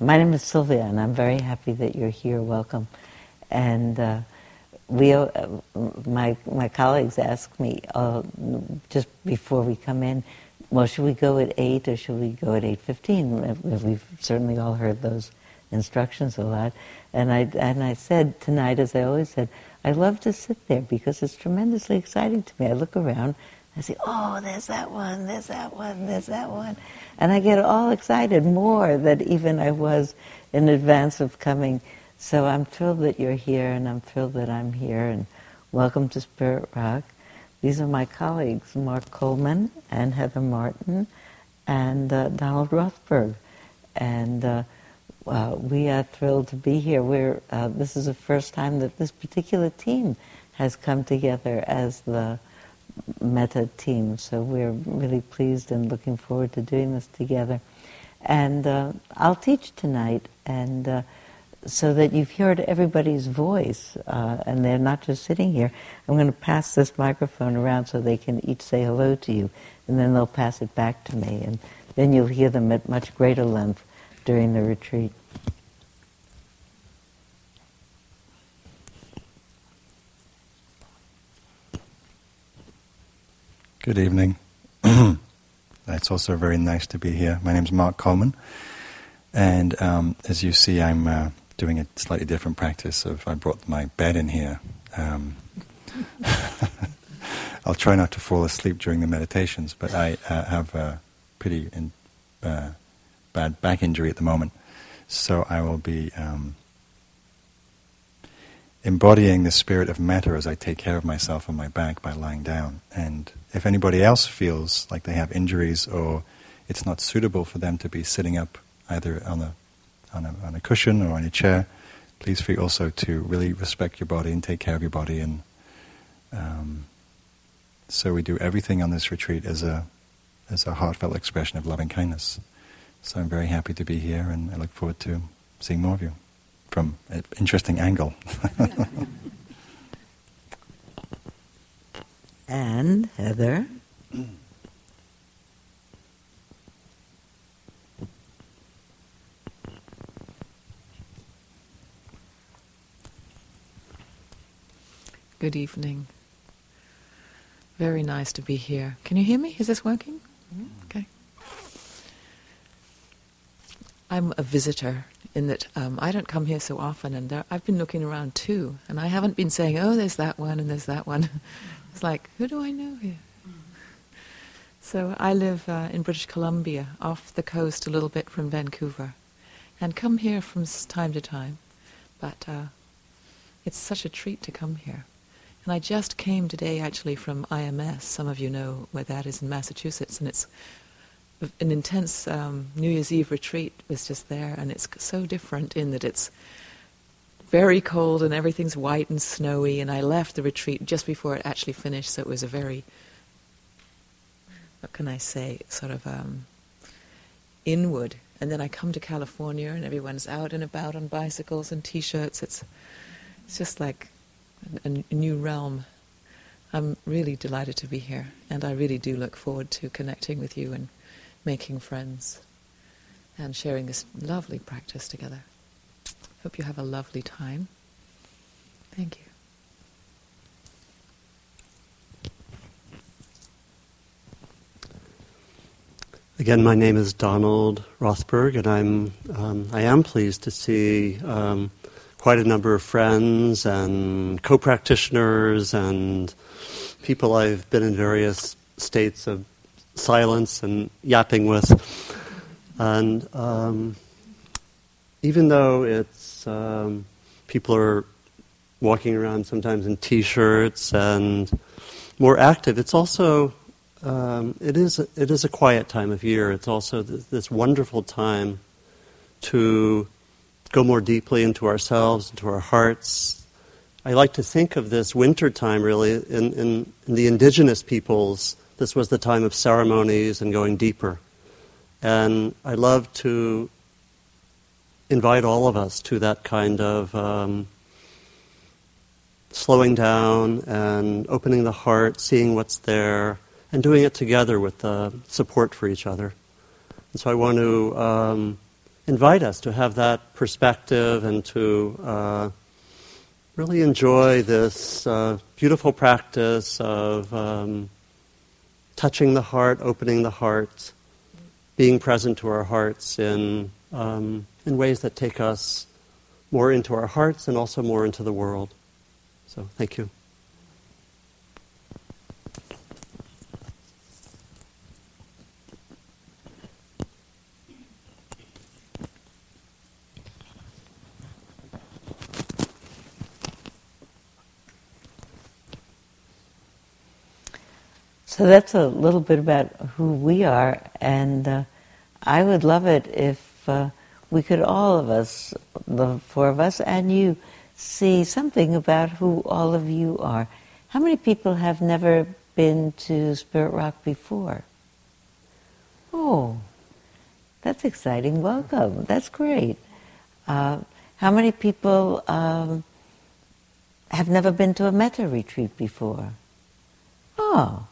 my name is Sylvia, and I'm very happy that you're here. Welcome. And uh, we, uh, my my colleagues asked me uh, just before we come in, well, should we go at eight or should we go at eight fifteen? We've certainly all heard those instructions a lot, and I and I said tonight, as I always said, I love to sit there because it's tremendously exciting to me. I look around I say, oh, there's that one, there's that one, there's that one. And I get all excited more than even I was in advance of coming. So I'm thrilled that you're here, and I'm thrilled that I'm here, and welcome to Spirit Rock. These are my colleagues, Mark Coleman and Heather Martin and uh, Donald Rothberg. And uh, uh, we are thrilled to be here. We're, uh, this is the first time that this particular team has come together as the metta team. So we're really pleased and looking forward to doing this together. And uh, I'll teach tonight, and uh, so that you've heard everybody's voice, uh, and they're not just sitting here. I'm going to pass this microphone around so they can each say hello to you, and then they'll pass it back to me, and then you'll hear them at much greater length during the retreat. Good evening. it's also very nice to be here. My name is Mark Coleman, and um, as you see, I'm uh, doing a slightly different practice. Of I brought my bed in here. Um, I'll try not to fall asleep during the meditations, but I uh, have a pretty in, uh, bad back injury at the moment, so I will be um, embodying the spirit of metta as I take care of myself on my back by lying down. And if anybody else feels like they have injuries or it's not suitable for them to be sitting up either on a, on a, on a cushion or on a chair, please feel also to really respect your body and take care of your body. And um, so we do everything on this retreat as a, as a heartfelt expression of loving kindness. So I'm very happy to be here and I look forward to seeing more of you from an interesting angle. and Heather. Good evening. Very nice to be here. Can you hear me? Is this working? Mm-hmm. Okay. I'm a visitor in that um, I don't come here so often, and there, I've been looking around too, and I haven't been saying, "Oh, there's that one and there's that one." it's like, who do I know here? So I live uh, in British Columbia, off the coast a little bit from Vancouver, and come here from time to time. But uh, it's such a treat to come here. And I just came today actually from IMS. Some of you know where that is in Massachusetts, and it's an intense um, New Year's Eve retreat was just there, and it's so different in that it's very cold and everything's white and snowy. And I left the retreat just before it actually finished, so it was a very, what can I say, sort of um, inward. And then I come to California, and everyone's out and about on bicycles and T-shirts. It's it's just like a, a new realm. I'm really delighted to be here, and I really do look forward to connecting with you and making friends and sharing this lovely practice together. Hope you have a lovely time. Thank you. Again, my name is Donald Rothberg, and I'm um, I am pleased to see um, quite a number of friends and co-practitioners and people I've been in various states of silence and yapping with. And um, even though it's um, people are walking around sometimes in t-shirts and more active, it's also um, it is it is a quiet time of year. It's also this, this wonderful time to go more deeply into ourselves, into our hearts. I like to think of this winter time really in, in, in the indigenous peoples this was the time of ceremonies and going deeper. And I love to invite all of us to that kind of um, slowing down and opening the heart, seeing what's there, and doing it together with uh, support for each other. And so I want to um, invite us to have that perspective and to uh, really enjoy this uh, beautiful practice of um, touching the heart, opening the heart, being present to our hearts in, um, in ways that take us more into our hearts and also more into the world. So, thank you. So that's a little bit about who we are, and uh, I would love it if uh, we could, all of us, the four of us, and you, see something about who all of you are. How many people have never been to Spirit Rock before? Oh, that's exciting. Welcome. That's great. Uh, how many people um, have never been to a metta retreat before? Oh,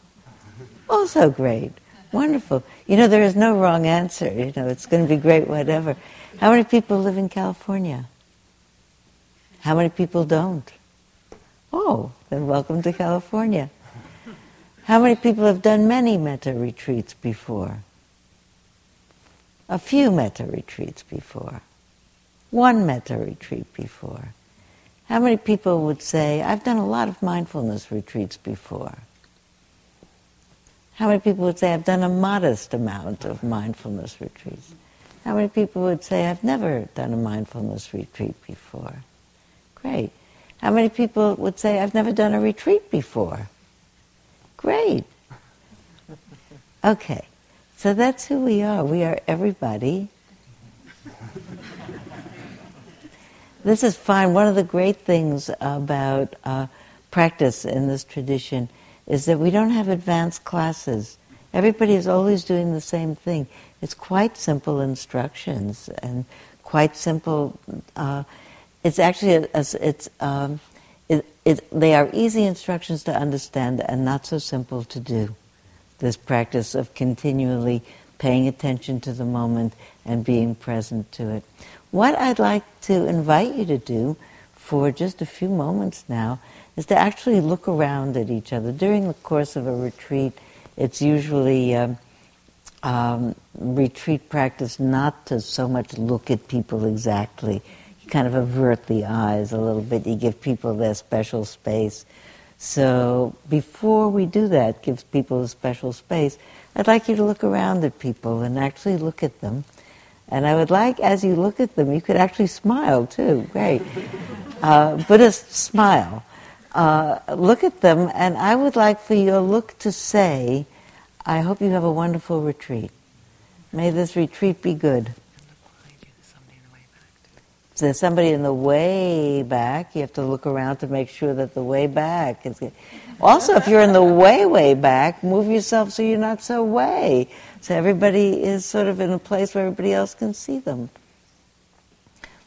also great. Wonderful. You know, there is no wrong answer. You know, it's going to be great, whatever. How many people live in California? How many people don't? Oh, then welcome to California. How many people have done many metta retreats before? A few metta retreats before. One metta retreat before. How many people would say, I've done a lot of mindfulness retreats before? How many people would say, I've done a modest amount of mindfulness retreats? How many people would say, I've never done a mindfulness retreat before? Great. How many people would say, I've never done a retreat before? Great. Okay. So that's who we are. We are everybody. this is fine. One of the great things about uh, practice in this tradition is that we don't have advanced classes. Everybody is always doing the same thing. It's quite simple instructions and quite simple. Uh, it's actually a, a, it's um, it, it, they are easy instructions to understand and not so simple to do. This practice of continually paying attention to the moment and being present to it. What I'd like to invite you to do for just a few moments now is to actually look around at each other. During the course of a retreat, it's usually um, um, retreat practice not to so much look at people exactly. You kind of avert the eyes a little bit, you give people their special space. So before we do that, gives people a special space, I'd like you to look around at people and actually look at them. And I would like, as you look at them, you could actually smile too. Great. Uh, Buddhist smile uh, look at them, and I would like for your look to say, I hope you have a wonderful retreat. May this retreat be good. If there's somebody in the way back, you have to look around to make sure that the way back is good. Also, if you're in the way, way back, move yourself so you're not so way. So everybody is sort of in a place where everybody else can see them.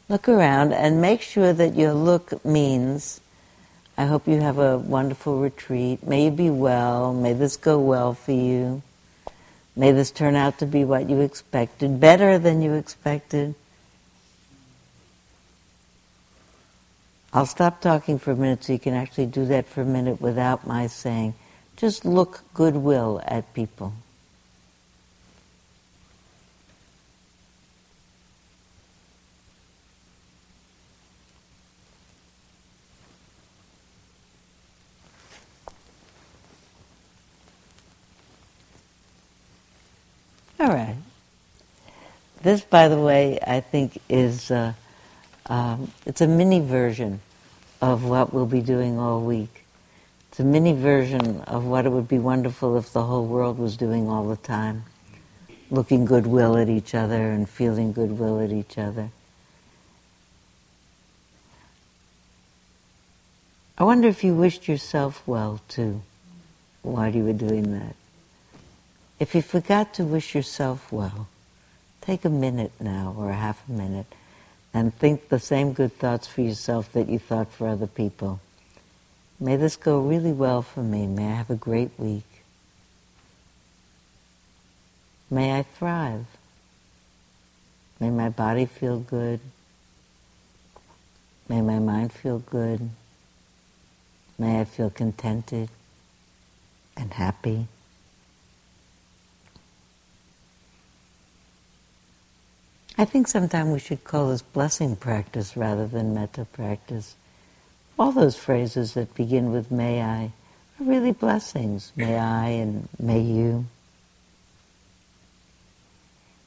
Look around and make sure that your look means I hope you have a wonderful retreat. May you be well. May this go well for you. May this turn out to be what you expected, better than you expected. I'll stop talking for a minute so you can actually do that for a minute without my saying. Just look goodwill at people. All right. This, by the way, I think is uh, um, it's a mini version of what we'll be doing all week. It's a mini version of what it would be wonderful if the whole world was doing all the time, looking goodwill at each other and feeling goodwill at each other. I wonder if you wished yourself well too while you were doing that. If you forgot to wish yourself well, take a minute now or a half a minute and think the same good thoughts for yourself that you thought for other people. May this go really well for me. May I have a great week. May I thrive. May my body feel good. May my mind feel good. May I feel contented and happy. I think sometimes we should call this blessing practice rather than metta practice. All those phrases that begin with may I are really blessings. May I and may you.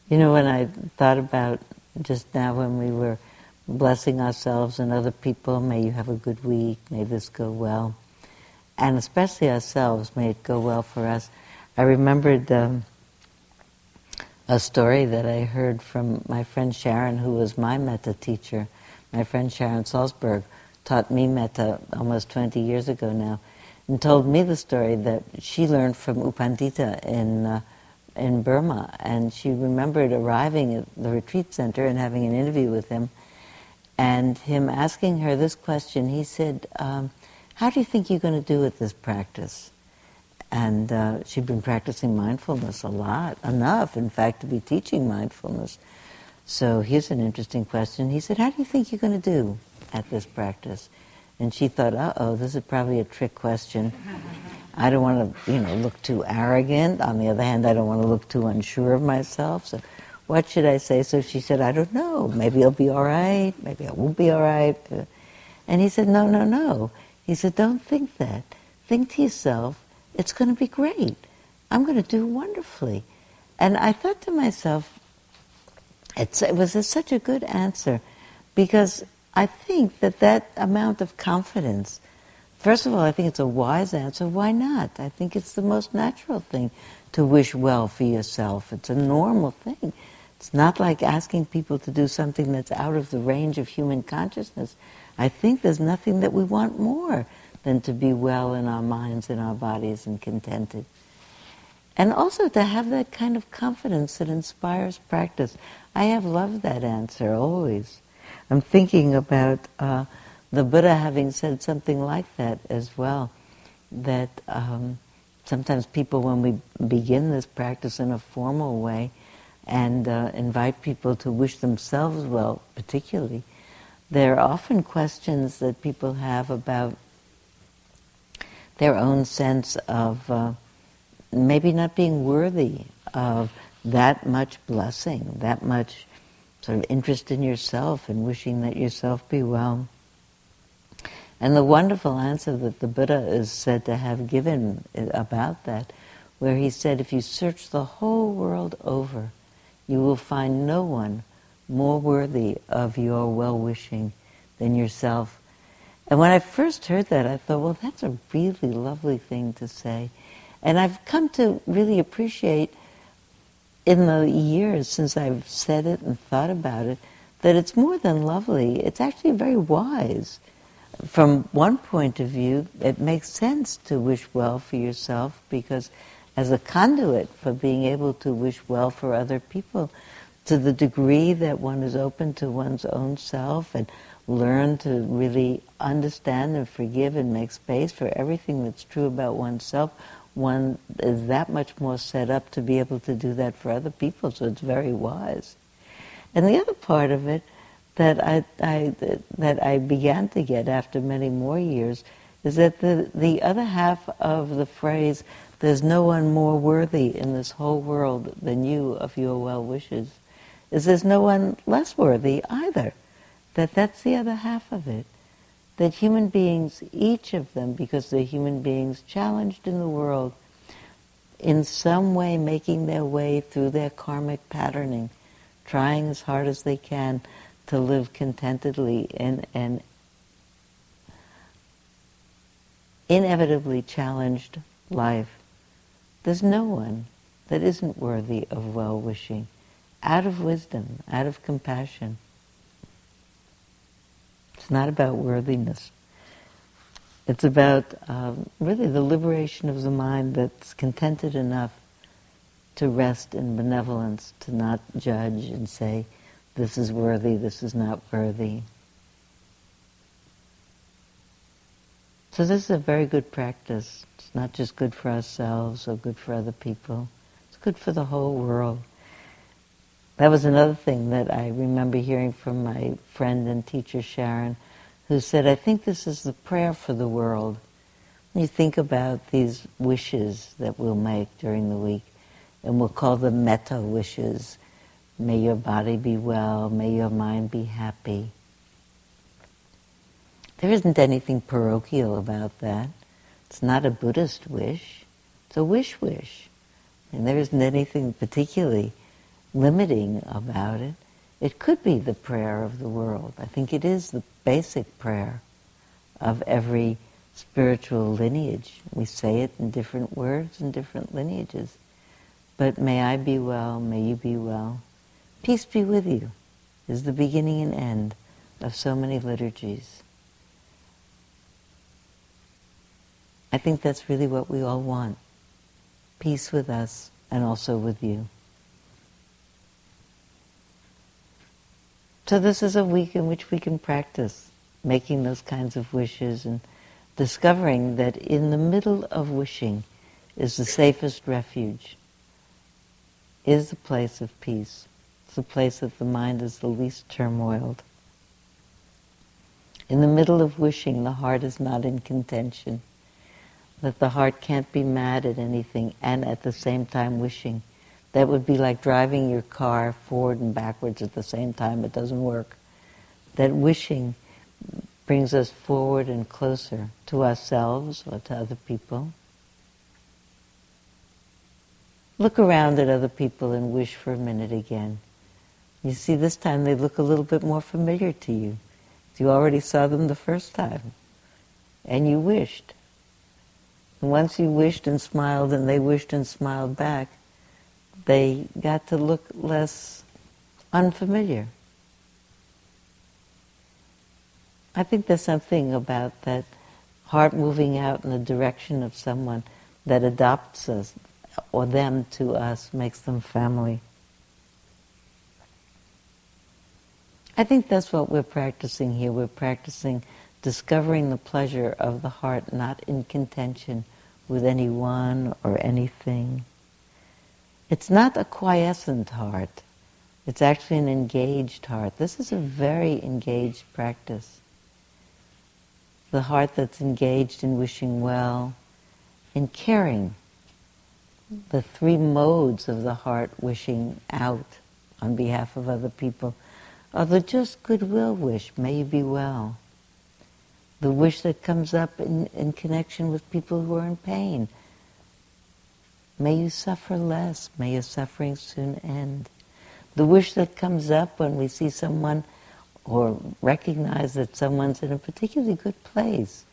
You know, when I thought about just now when we were blessing ourselves and other people, may you have a good week, may this go well, and especially ourselves, may it go well for us. I remembered um, a story that I heard from my friend Sharon, who was my metta teacher. My friend Sharon Salzberg taught me metta almost 20 years ago now, and told me the story that she learned from U Pandita in. Uh, in Burma, and she remembered arriving at the retreat center and having an interview with him, and him asking her this question. He said, um, "How do you think you're going to do with this practice?" And uh, she'd been practicing mindfulness a lot, enough, in fact, to be teaching mindfulness. So here's an interesting question. He said, "How do you think you're going to do at this practice?" And she thought, "Uh oh, this is probably a trick question." I don't want to, you know, look too arrogant. On the other hand, I don't want to look too unsure of myself. So, what should I say? So she said, I don't know. Maybe I'll be all right. Maybe I won't be all right. And he said, No, no, no. He said, Don't think that. Think to yourself, it's going to be great. I'm going to do wonderfully. And I thought to myself, it was a, such a good answer because I think that that amount of confidence First of all, I think it's a wise answer. Why not? I think it's the most natural thing to wish well for yourself. It's a normal thing. It's not like asking people to do something that's out of the range of human consciousness. I think there's nothing that we want more than to be well in our minds and our bodies and contented. And also to have that kind of confidence that inspires practice. I have loved that answer always. I'm thinking about. Uh, the Buddha having said something like that as well, that um, sometimes people, when we begin this practice in a formal way and uh, invite people to wish themselves well, particularly, there are often questions that people have about their own sense of uh, maybe not being worthy of that much blessing, that much sort of interest in yourself and wishing that yourself be well. And the wonderful answer that the Buddha is said to have given about that, where he said, if you search the whole world over, you will find no one more worthy of your well wishing than yourself. And when I first heard that, I thought, well, that's a really lovely thing to say. And I've come to really appreciate in the years since I've said it and thought about it that it's more than lovely, it's actually very wise from one point of view, it makes sense to wish well for yourself because, as a conduit for being able to wish well for other people, to the degree that one is open to one's own self and learn to really understand and forgive and make space for everything that's true about oneself, one is that much more set up to be able to do that for other people, so it's very wise. And the other part of it, that I, I, that I began to get after many more years is that the, the other half of the phrase, there's no one more worthy in this whole world than you of your well wishes, is there's no one less worthy either. That that's the other half of it. That human beings, each of them, because they're human beings challenged in the world, in some way making their way through their karmic patterning, trying as hard as they can to live contentedly in an inevitably challenged life. There's no one that isn't worthy of well wishing, out of wisdom, out of compassion. It's not about worthiness. It's about um, really the liberation of the mind that's contented enough to rest in benevolence, to not judge and say, this is worthy, this is not worthy. So this is a very good practice. It's not just good for ourselves or good for other people. It's good for the whole world. That was another thing that I remember hearing from my friend and teacher Sharon, who said, I think this is the prayer for the world. You think about these wishes that we'll make during the week, and we'll call them metta wishes. May your body be well, may your mind be happy. There isn't anything parochial about that. It's not a Buddhist wish, it's a wish wish. And there isn't anything particularly limiting about it. It could be the prayer of the world. I think it is the basic prayer of every spiritual lineage. We say it in different words and different lineages. But may I be well, may you be well. Peace be with you is the beginning and end of so many liturgies. I think that's really what we all want. Peace with us and also with you. So this is a week in which we can practice making those kinds of wishes and discovering that in the middle of wishing is the safest refuge, is the place of peace. It's the place that the mind is the least turmoiled. In the middle of wishing, the heart is not in contention. That the heart can't be mad at anything and at the same time wishing. That would be like driving your car forward and backwards at the same time. It doesn't work. That wishing brings us forward and closer to ourselves or to other people. Look around at other people and wish for a minute again. You see, this time they look a little bit more familiar to you. You already saw them the first time. And you wished. And once you wished and smiled and they wished and smiled back, they got to look less unfamiliar. I think there's something about that heart moving out in the direction of someone that adopts us or them to us, makes them family. I think that's what we're practicing here. We're practicing discovering the pleasure of the heart not in contention with anyone or anything. It's not a quiescent heart. It's actually an engaged heart. This is a very engaged practice. The heart that's engaged in wishing well, in caring. The three modes of the heart wishing out on behalf of other people are the just goodwill wish, may you be well. The wish that comes up in, in connection with people who are in pain, May you suffer less. May your suffering soon end. The wish that comes up when we see someone or recognize that someone's in a particularly good place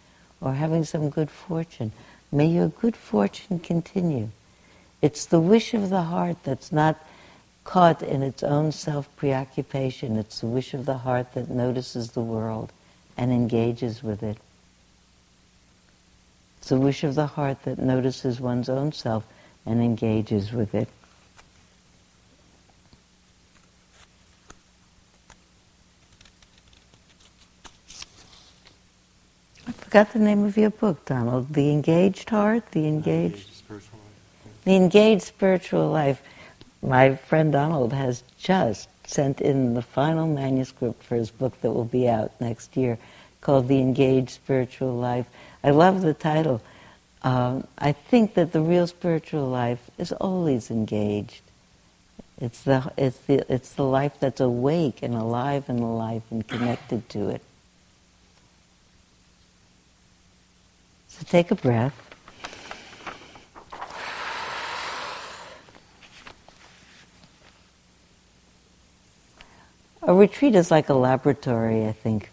or having some good fortune. May your good fortune continue. It's the wish of the heart that's not caught in its own self preoccupation. It's the wish of the heart that notices the world and engages with it. It's the wish of the heart that notices one's own self and engages with it. I forgot the name of your book, Donald. The Engaged Heart, the Engaged, spiritual the Engaged Spiritual Life. My friend Donald has just sent in the final manuscript for his book that will be out next year, called The Engaged Spiritual Life. I love the title um, I think that the real spiritual life is always engaged. It's the, it's, the, it's the life that's awake and alive and alive and connected to it. So take a breath. A retreat is like a laboratory, I think.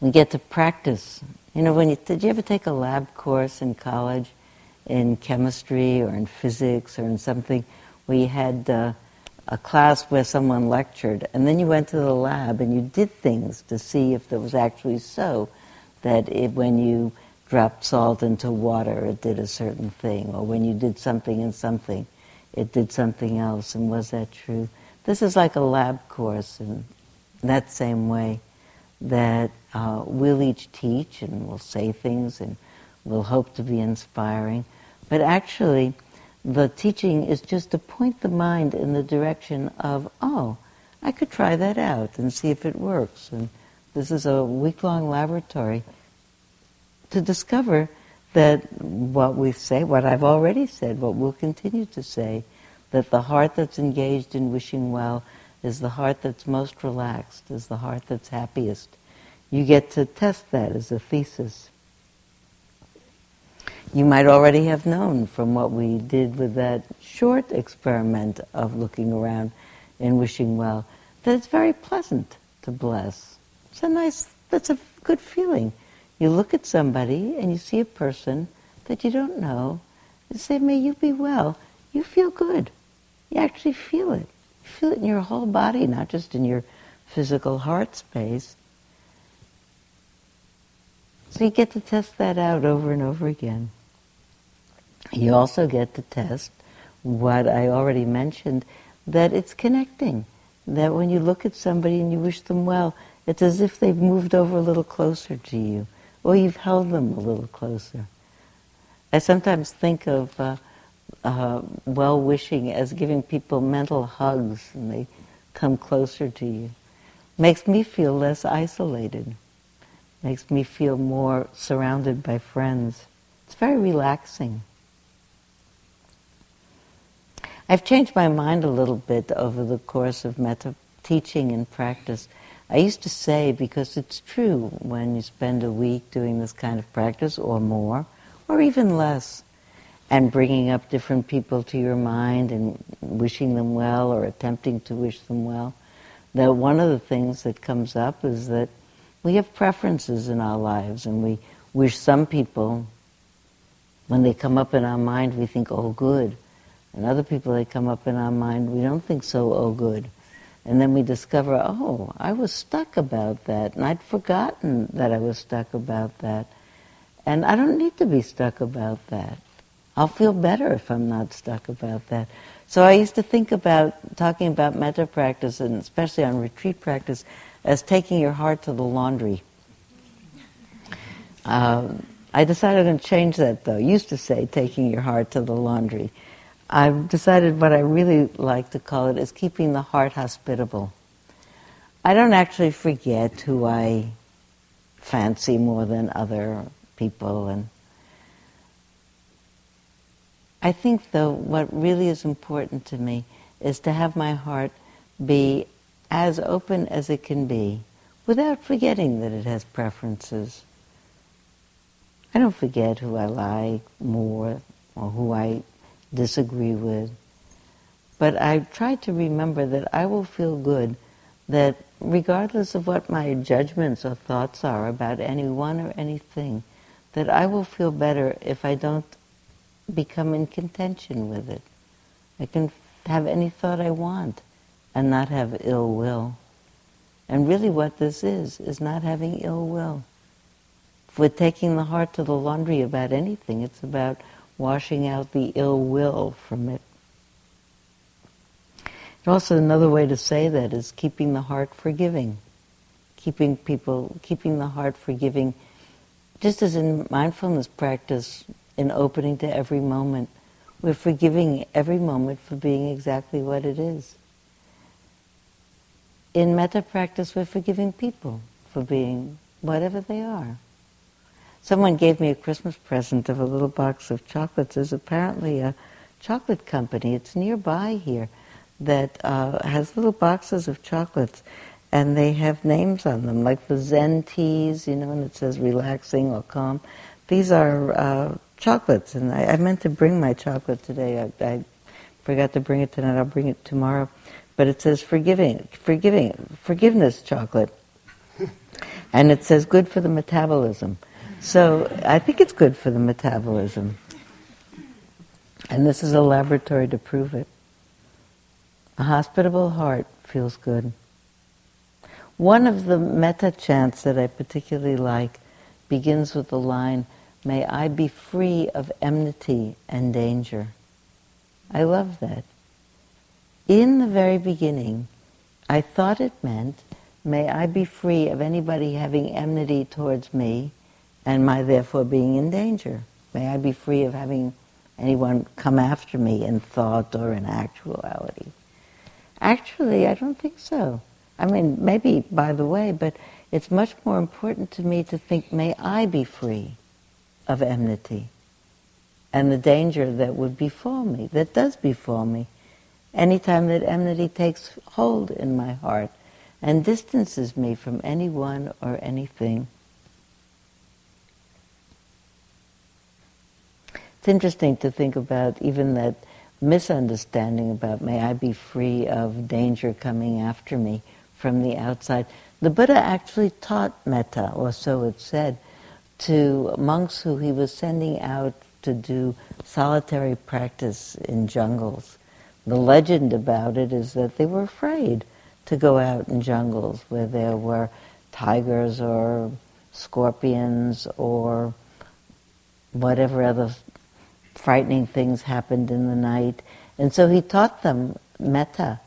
We get to practice you know, when you, did you ever take a lab course in college in chemistry or in physics or in something where you had uh, a class where someone lectured and then you went to the lab and you did things to see if it was actually so that it, when you dropped salt into water it did a certain thing or when you did something in something it did something else and was that true? This is like a lab course in that same way that uh, we'll each teach and we'll say things and we'll hope to be inspiring. But actually, the teaching is just to point the mind in the direction of, oh, I could try that out and see if it works. And this is a week long laboratory to discover that what we say, what I've already said, what we'll continue to say, that the heart that's engaged in wishing well is the heart that's most relaxed, is the heart that's happiest. You get to test that as a thesis. You might already have known from what we did with that short experiment of looking around and wishing well that it's very pleasant to bless. It's a nice, that's a good feeling. You look at somebody and you see a person that you don't know and say, May you be well. You feel good. You actually feel it. You feel it in your whole body, not just in your physical heart space. So you get to test that out over and over again. You also get to test what I already mentioned that it's connecting. That when you look at somebody and you wish them well, it's as if they've moved over a little closer to you, or you've held them a little closer. I sometimes think of uh, uh, well wishing as giving people mental hugs and they come closer to you. Makes me feel less isolated, makes me feel more surrounded by friends. It's very relaxing. I've changed my mind a little bit over the course of metta teaching and practice. I used to say, because it's true, when you spend a week doing this kind of practice, or more, or even less, and bringing up different people to your mind and wishing them well or attempting to wish them well, that one of the things that comes up is that we have preferences in our lives and we wish some people, when they come up in our mind, we think, oh, good. And other people that come up in our mind, we don't think so, oh good. And then we discover, oh, I was stuck about that, and I'd forgotten that I was stuck about that. And I don't need to be stuck about that. I'll feel better if I'm not stuck about that. So I used to think about talking about metta practice, and especially on retreat practice, as taking your heart to the laundry. Um, I decided to change that, though. Used to say taking your heart to the laundry. I've decided what I really like to call it is keeping the heart hospitable. I don't actually forget who I fancy more than other people and I think though what really is important to me is to have my heart be as open as it can be without forgetting that it has preferences. I don't forget who I like more or who I disagree with. But I try to remember that I will feel good that regardless of what my judgments or thoughts are about anyone or anything, that I will feel better if I don't become in contention with it. I can have any thought I want and not have ill will. And really what this is, is not having ill will. If we're taking the heart to the laundry about anything, it's about washing out the ill will from it. And also another way to say that is keeping the heart forgiving. Keeping people, keeping the heart forgiving, just as in mindfulness practice, in opening to every moment, we're forgiving every moment for being exactly what it is. In metta practice, we're forgiving people for being whatever they are. Someone gave me a Christmas present of a little box of chocolates. There's apparently a chocolate company. It's nearby here that uh, has little boxes of chocolates, and they have names on them, like the Zen teas, you know, and it says relaxing or calm. These are uh, chocolates, and I, I, meant to bring my chocolate today. I, I forgot to bring it tonight. I'll bring it tomorrow. But it says forgiving, forgiving, forgiveness chocolate, and it says good for the metabolism. So I think it's good for the metabolism. And this is a laboratory to prove it. A hospitable heart feels good. One of the metta chants that I particularly like begins with the line, May I be free of enmity and danger. I love that. In the very beginning, I thought it meant, May I be free of anybody having enmity towards me and my therefore being in danger. May I be free of having anyone come after me in thought or in actuality. Actually, I don't think so. I mean, maybe by the way, but it's much more important to me to think, may I be free of enmity and the danger that would befall me, that does befall me, anytime that enmity takes hold in my heart and distances me from anyone or anything. It's interesting to think about even that misunderstanding about may I be free of danger coming after me from the outside. The Buddha actually taught metta, or so it said, to monks who he was sending out to do solitary practice in jungles. The legend about it is that they were afraid to go out in jungles where there were tigers or scorpions or whatever other frightening things happened in the night. And so he taught them metta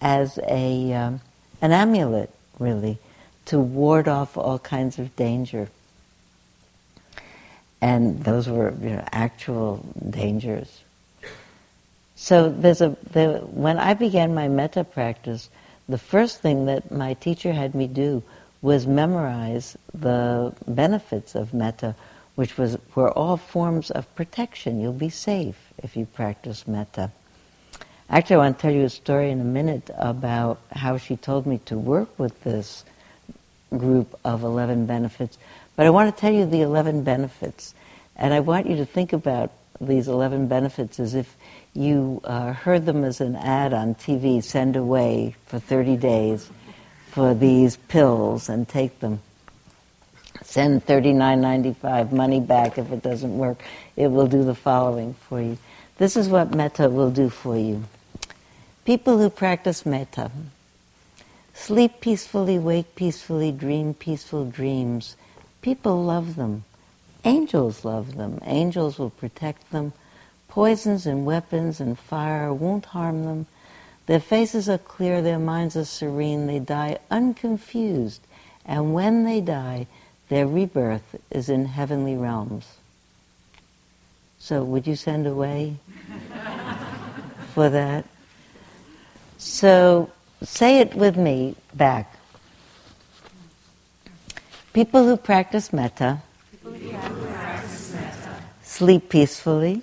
as a, um, an amulet, really, to ward off all kinds of danger. And those were you know, actual dangers. So there's a, there, when I began my metta practice, the first thing that my teacher had me do was memorize the benefits of metta, which was were all forms of protection. You'll be safe if you practice metta. Actually, I want to tell you a story in a minute about how she told me to work with this group of 11 benefits. But I want to tell you the 11 benefits. And I want you to think about these 11 benefits as if you uh, heard them as an ad on TV, send away for 30 days for these pills and take them. Send $39.95 money back if it doesn't work. It will do the following for you. This is what metta will do for you. People who practice metta sleep peacefully, wake peacefully, dream peaceful dreams. People love them. Angels love them. Angels will protect them. Poisons and weapons and fire won't harm them. Their faces are clear, their minds are serene, they die unconfused. And when they die, their rebirth is in heavenly realms. So, would you send away for that? So, say it with me back. People who practice metta, sleep peacefully,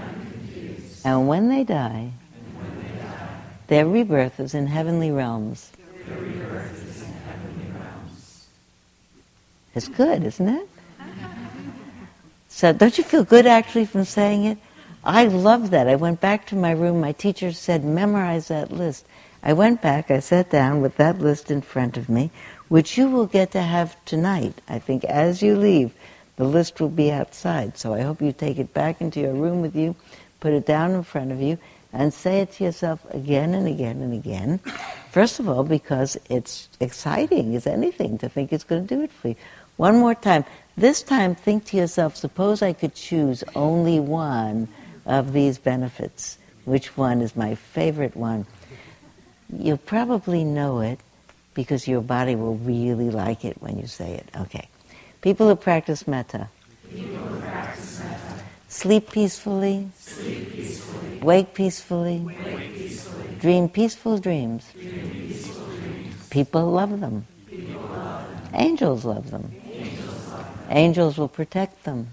And when they die, their rebirth is in heavenly realms. It's good, isn't it? So don't you feel good actually from saying it? I love that. I went back to my room. My teacher said, memorize that list. I went back, I sat down with that list in front of me, which you will get to have tonight. I think as you leave, the list will be outside. So I hope you take it back into your room with you put it down in front of you, and say it to yourself again and again and again. First of all, because it's exciting as anything to think it's going to do it for you. One more time. This time, think to yourself, suppose I could choose only one of these benefits. Which one is my favorite one? You'll probably know it because your body will really like it when you say it. Okay. People who practice metta. People who practice Sleep peacefully. Sleep peacefully. Wake peacefully. Wake peacefully. Dream peaceful dreams. Dream peaceful dreams. People love them. People love them. Angels love them. Angels will protect them.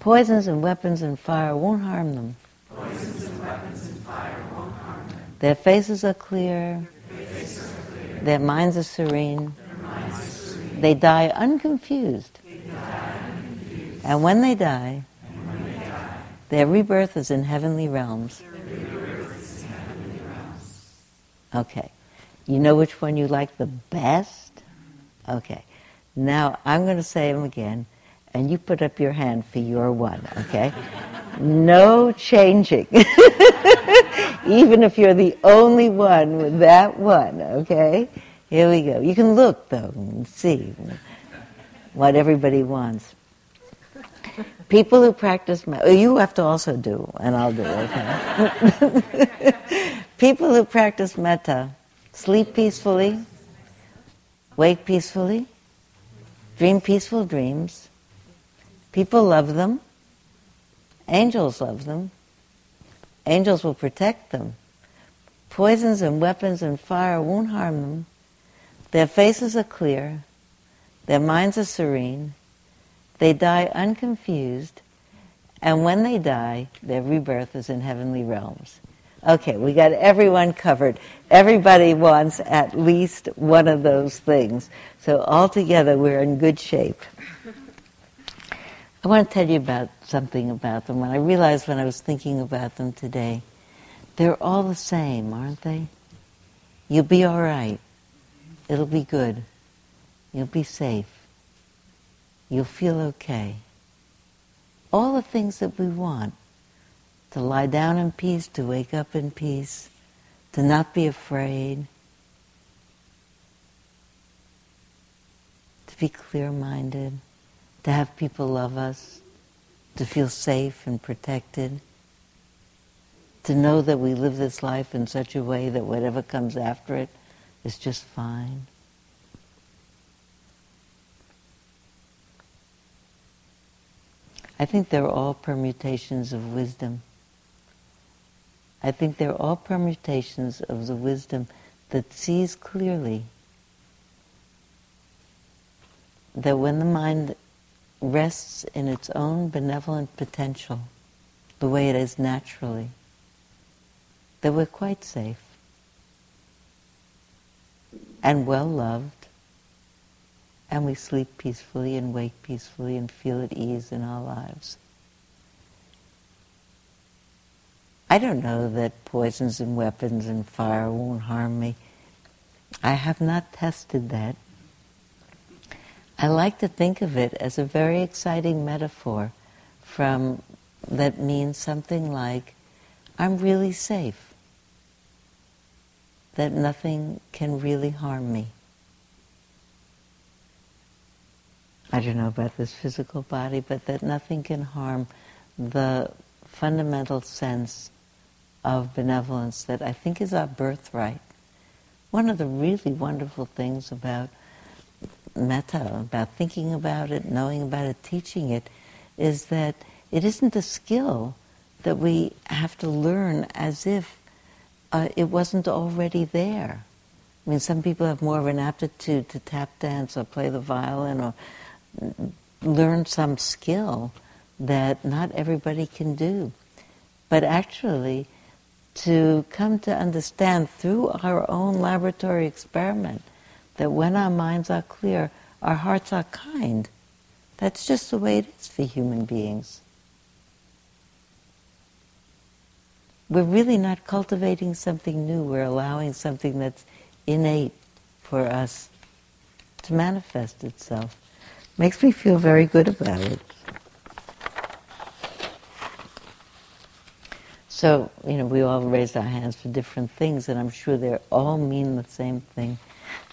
Poisons and weapons and fire won't harm them. Their faces are clear. Their minds are serene. Their minds are serene. They die unconfused. They die and when they die, when they die their rebirth is in heavenly realms. Is in heavenly realms. Okay. You know which one you like the best? Okay. Now I'm going to say them again, and you put up your hand for your one, okay? No changing. Even if you're the only one with that one, okay? Here we go. You can look, though, and see what everybody wants. People who practice, oh, you have to also do, and I'll do, okay? People who practice metta sleep peacefully, wake peacefully, dream peaceful dreams. People love them. Angels love them. Angels will protect them. Poisons and weapons and fire won't harm them. Their faces are clear. Their minds are serene. They die unconfused. And when they die, their rebirth is in heavenly realms. Okay, we got everyone covered. Everybody wants at least one of those things. So altogether, we're in good shape. I want to tell you about something about them. When I realized when I was thinking about them today, they're all the same, aren't they? You'll be all right. It'll be good. You'll be safe. You'll feel okay. All the things that we want to lie down in peace, to wake up in peace, to not be afraid, to be clear minded, to have people love us, to feel safe and protected, to know that we live this life in such a way that whatever comes after it is just fine. I think they're all permutations of wisdom. I think they're all permutations of the wisdom that sees clearly that when the mind rests in its own benevolent potential, the way it is naturally, that we're quite safe and well loved, and we sleep peacefully and wake peacefully and feel at ease in our lives. I don't know that poisons and weapons and fire won't harm me. I have not tested that. I like to think of it as a very exciting metaphor from that means something like I'm really safe. That nothing can really harm me. I don't know about this physical body, but that nothing can harm the fundamental sense of benevolence that I think is our birthright. One of the really wonderful things about metta, about thinking about it, knowing about it, teaching it, is that it isn't a skill that we have to learn as if uh, it wasn't already there. I mean, some people have more of an aptitude to tap dance or play the violin or learn some skill that not everybody can do. But actually, to come to understand through our own laboratory experiment that when our minds are clear, our hearts are kind. That's just the way it is for human beings. We're really not cultivating something new, we're allowing something that's innate for us to manifest itself. Makes me feel very good about it. So, you know, we all raised our hands for different things, and I'm sure they all mean the same thing.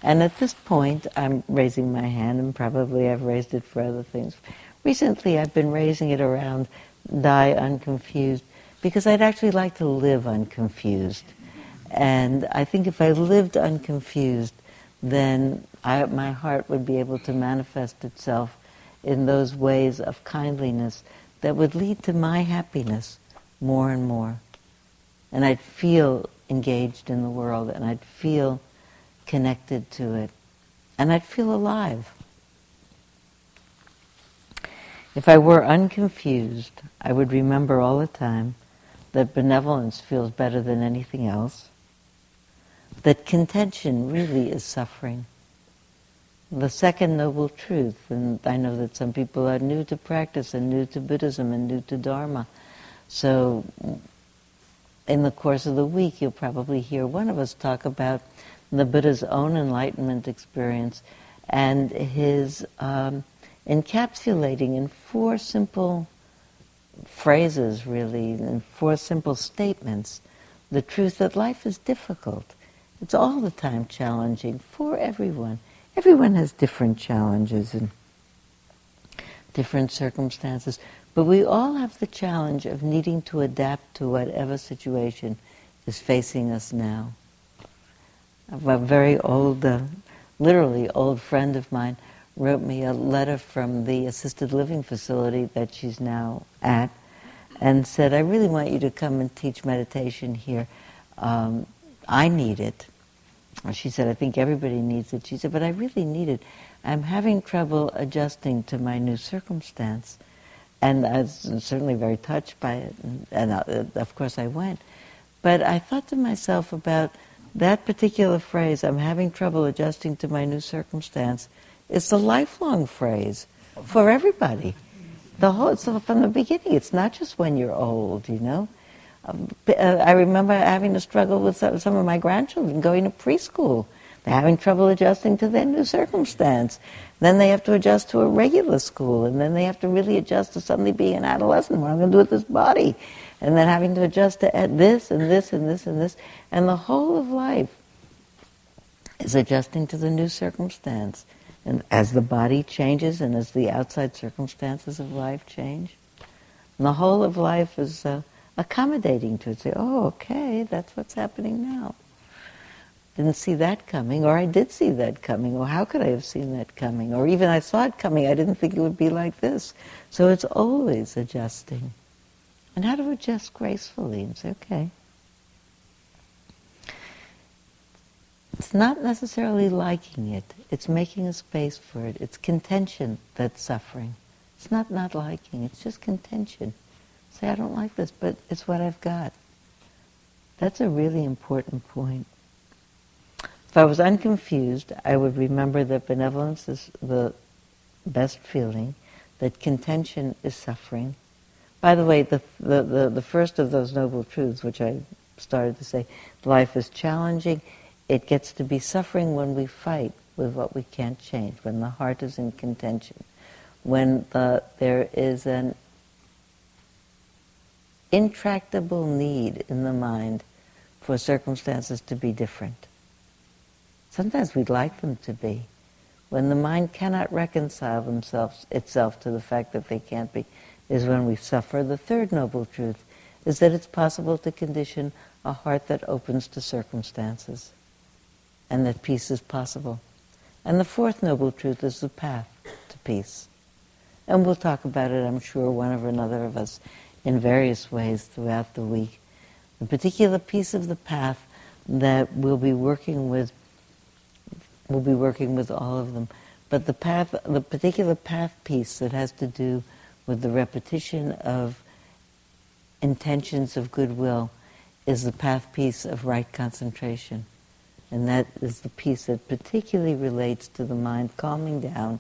And at this point, I'm raising my hand, and probably I've raised it for other things. Recently, I've been raising it around die unconfused because I'd actually like to live unconfused. And I think if I lived unconfused, then I, my heart would be able to manifest itself in those ways of kindliness that would lead to my happiness more and more. And I'd feel engaged in the world and I'd feel connected to it. And I'd feel alive. If I were unconfused, I would remember all the time that benevolence feels better than anything else, that contention really is suffering. The second noble truth, and I know that some people are new to practice and new to Buddhism and new to Dharma, so in the course of the week, you'll probably hear one of us talk about the Buddha's own enlightenment experience and his um, encapsulating in four simple phrases, really, in four simple statements, the truth that life is difficult. It's all the time challenging for everyone. Everyone has different challenges and different circumstances, but we all have the challenge of needing to adapt to whatever situation is facing us now. A very old, uh, literally old friend of mine wrote me a letter from the assisted living facility that she's now at and said, I really want you to come and teach meditation here. Um, I need it. She said, I think everybody needs it. She said, but I really need it. I'm having trouble adjusting to my new circumstance. And I was certainly very touched by it. And, and uh, of course I went. But I thought to myself about that particular phrase, I'm having trouble adjusting to my new circumstance, It's a lifelong phrase for everybody. The whole, so from the beginning, it's not just when you're old, you know. I remember having to struggle with some, of my grandchildren going to preschool. They're having trouble adjusting to their new circumstance. Then they have to adjust to a regular school, and then they have to really adjust to suddenly being an adolescent. What am I going to do with this body? And then having to adjust to this and this and this and this. And the whole of life is adjusting to the new circumstance. And as the body changes and as the outside circumstances of life change, the whole of life is uh, accommodating to it. Say, oh, okay, that's what's happening now. Didn't see that coming, or I did see that coming, or how could I have seen that coming? Or even I saw it coming, I didn't think it would be like this. So it's always adjusting. And how to adjust gracefully and say, okay, It's not necessarily liking it. It's making a space for it. It's contention that's suffering. It's not not liking. It's just contention. Say, I don't like this, but it's what I've got. That's a really important point. If I was unconfused, I would remember that benevolence is the best feeling, that contention is suffering. By the way, the, the, the, the first of those noble truths, which I started to say, life is challenging, it gets to be suffering when we fight with what we can't change, when the heart is in contention, when the, there is an intractable need in the mind for circumstances to be different. Sometimes we'd like them to be. When the mind cannot reconcile themselves, itself to the fact that they can't be, is when we suffer. The third noble truth is that it's possible to condition a heart that opens to circumstances and that peace is possible. And the fourth noble truth is the path to peace. And we'll talk about it, I'm sure, one or another of us in various ways throughout the week. The particular piece of the path that we'll be working with, we'll be working with all of them. But the path, the particular path piece that has to do with the repetition of intentions of goodwill is the path piece of right concentration. And that is the piece that particularly relates to the mind calming down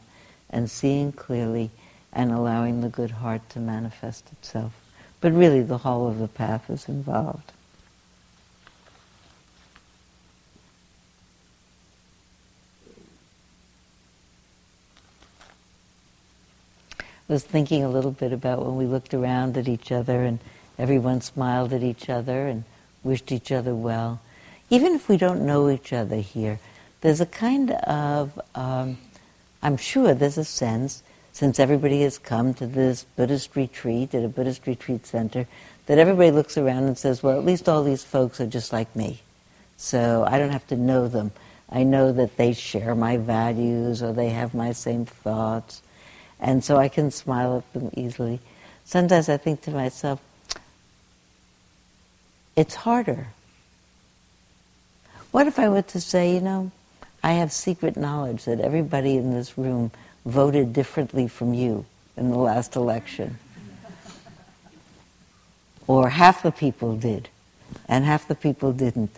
and seeing clearly and allowing the good heart to manifest itself. But really, the whole of the path is involved. I was thinking a little bit about when we looked around at each other and everyone smiled at each other and wished each other well even if we don't know each other here, there's a kind of, um, I'm sure there's a sense, since everybody has come to this Buddhist retreat at a Buddhist retreat center, that everybody looks around and says, well, at least all these folks are just like me. So I don't have to know them. I know that they share my values or they have my same thoughts. And so I can smile at them easily. Sometimes I think to myself, it's harder what if I were to say, you know, I have secret knowledge that everybody in this room voted differently from you in the last election? Or half the people did, and half the people didn't.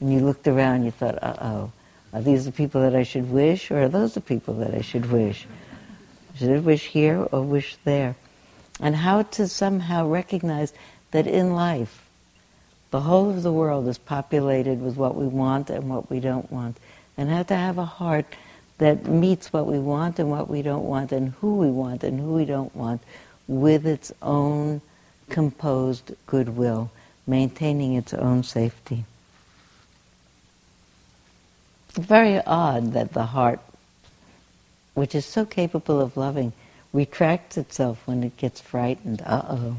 And you looked around, you thought, uh oh, are these the people that I should wish, or are those the people that I should wish? Should I wish here or wish there? And how to somehow recognize that in life, the whole of the world is populated with what we want and what we don't want. And how to have a heart that meets what we want and what we don't want and who we want and who we don't want with its own composed goodwill, maintaining its own safety. Very odd that the heart, which is so capable of loving, retracts itself when it gets frightened. Uh oh.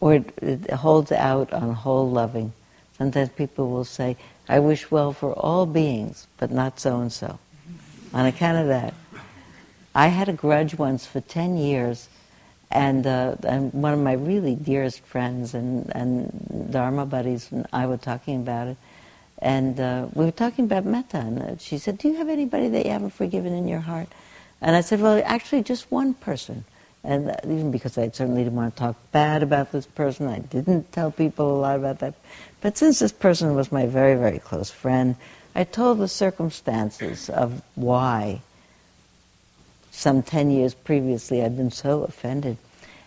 Or it, it holds out on whole loving. Sometimes people will say, I wish well for all beings, but not so and so. On account of that. I had a grudge once for 10 years, and, uh, and one of my really dearest friends and, and Dharma buddies and I were talking about it. And uh, we were talking about metta, and she said, Do you have anybody that you haven't forgiven in your heart? And I said, Well, actually, just one person. And even because I certainly didn't want to talk bad about this person, I didn't tell people a lot about that. But since this person was my very, very close friend, I told the circumstances of why some 10 years previously I'd been so offended.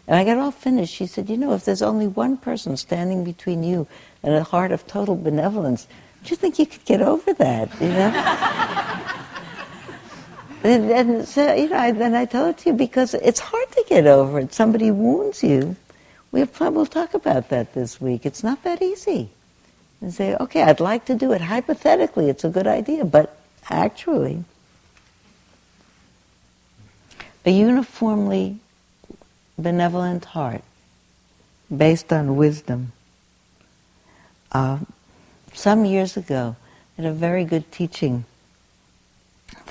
And I got all finished. She said, You know, if there's only one person standing between you and a heart of total benevolence, do you think you could get over that? You know? and, and, so, you know, I, then I tell it to you because it's hard to get over it. Somebody wounds you. We'll, we'll talk about that this week. It's not that easy. And say, okay, I'd like to do it. Hypothetically, it's a good idea, but actually, a uniformly benevolent heart based on wisdom. Uh, some years ago, I had a very good teaching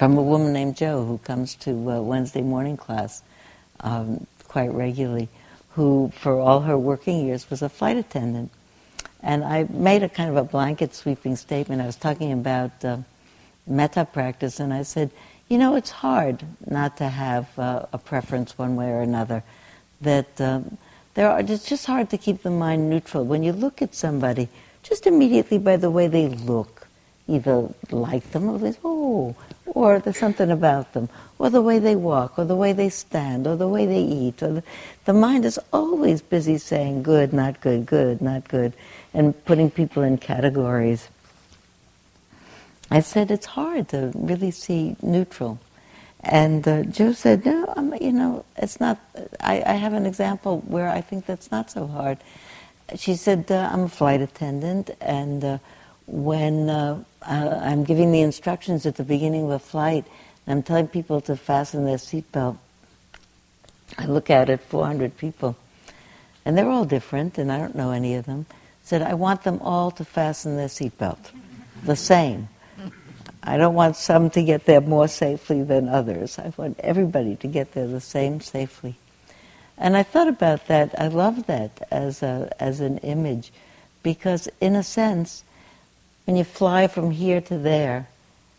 from a woman named Jo who comes to uh, Wednesday morning class um, quite regularly, who for all her working years was a flight attendant. And I made a kind of a blanket sweeping statement. I was talking about uh, metta practice, and I said, you know, it's hard not to have uh, a preference one way or another. That um, there are, it's just hard to keep the mind neutral. When you look at somebody, just immediately by the way they look, either like them or they, oh, or there's something about them, or the way they walk, or the way they stand, or the way they eat. Or the, the mind is always busy saying good, not good, good, not good, and putting people in categories. I said it's hard to really see neutral. And uh, Jo said, no, I'm, you know, it's not, I, I, have an example where I think that's not so hard. She said, uh, I'm a flight attendant, and uh, when uh, I'm giving the instructions at the beginning of a flight, and I'm telling people to fasten their seatbelt, I look out at 400 people, and they're all different, and I don't know any of them. Said, I want them all to fasten their seatbelt, the same. I don't want some to get there more safely than others. I want everybody to get there the same safely. And I thought about that. I love that as a as an image, because in a sense, when you fly from here to there,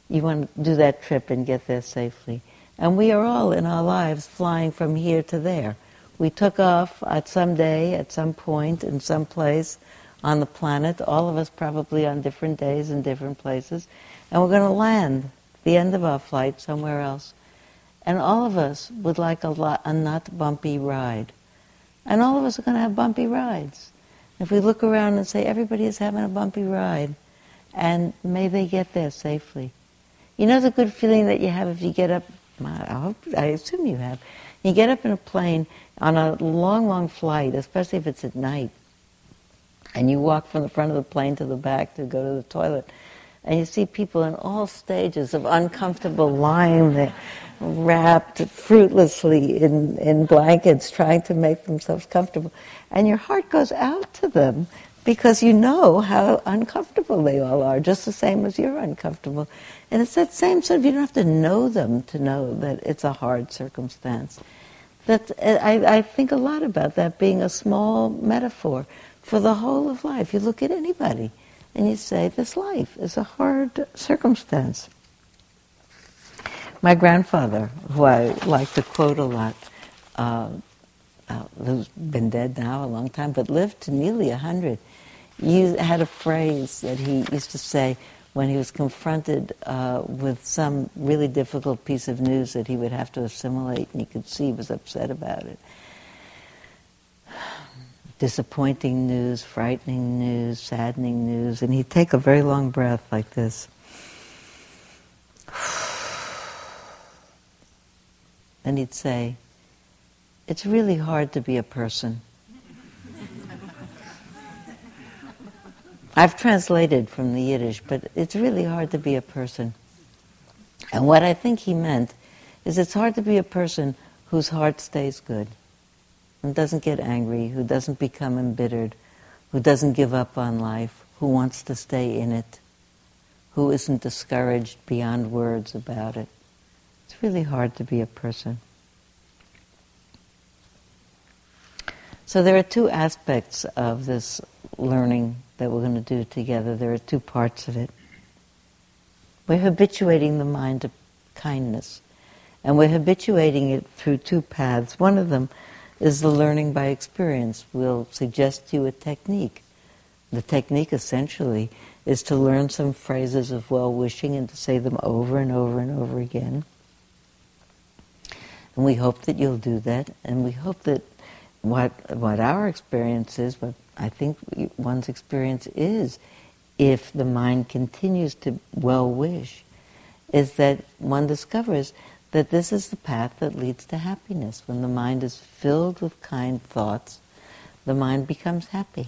you want to do that trip and get there safely. And we are all in our lives flying from here to there. We took off at some day, at some point, in some place on the planet, all of us probably on different days in different places, and we're going to land the end of our flight somewhere else. And all of us would like a, lot, a not bumpy ride. And all of us are going to have bumpy rides. If we look around and say, everybody is having a bumpy ride, and may they get there safely. You know the good feeling that you have if you get up, I, hope, I assume you have, you get up in a plane on a long, long flight, especially if it's at night, and you walk from the front of the plane to the back to go to the toilet, and you see people in all stages of uncomfortable lying there, wrapped fruitlessly in, in blankets, trying to make themselves comfortable. And your heart goes out to them because you know how uncomfortable they all are, just the same as you're uncomfortable. And it's that same sort of, you don't have to know them to know that it's a hard circumstance. That I, I think a lot about that being a small metaphor for the whole of life. You look at anybody and you say, this life is a hard circumstance. My grandfather, who I like to quote a lot, uh, uh, who's been dead now a long time, but lived to nearly 100, he had a phrase that he used to say when he was confronted uh, with some really difficult piece of news that he would have to assimilate, and you could see he was upset about it. Disappointing news, frightening news, saddening news, and he'd take a very long breath like this. And he'd say, It's really hard to be a person. I've translated from the Yiddish, but it's really hard to be a person. And what I think he meant is it's hard to be a person whose heart stays good, and doesn't get angry, who doesn't become embittered, who doesn't give up on life, who wants to stay in it, who isn't discouraged beyond words about it. It's really hard to be a person. So there are two aspects of this learning that we're going to do together. There are two parts of it. We're habituating the mind to kindness. And we're habituating it through two paths. One of them is the learning by experience. We'll suggest to you a technique. The technique essentially is to learn some phrases of well wishing and to say them over and over and over again. And we hope that you'll do that, and we hope that what what our experience is, what I think one's experience is, if the mind continues to well wish, is that one discovers that this is the path that leads to happiness. When the mind is filled with kind thoughts, the mind becomes happy.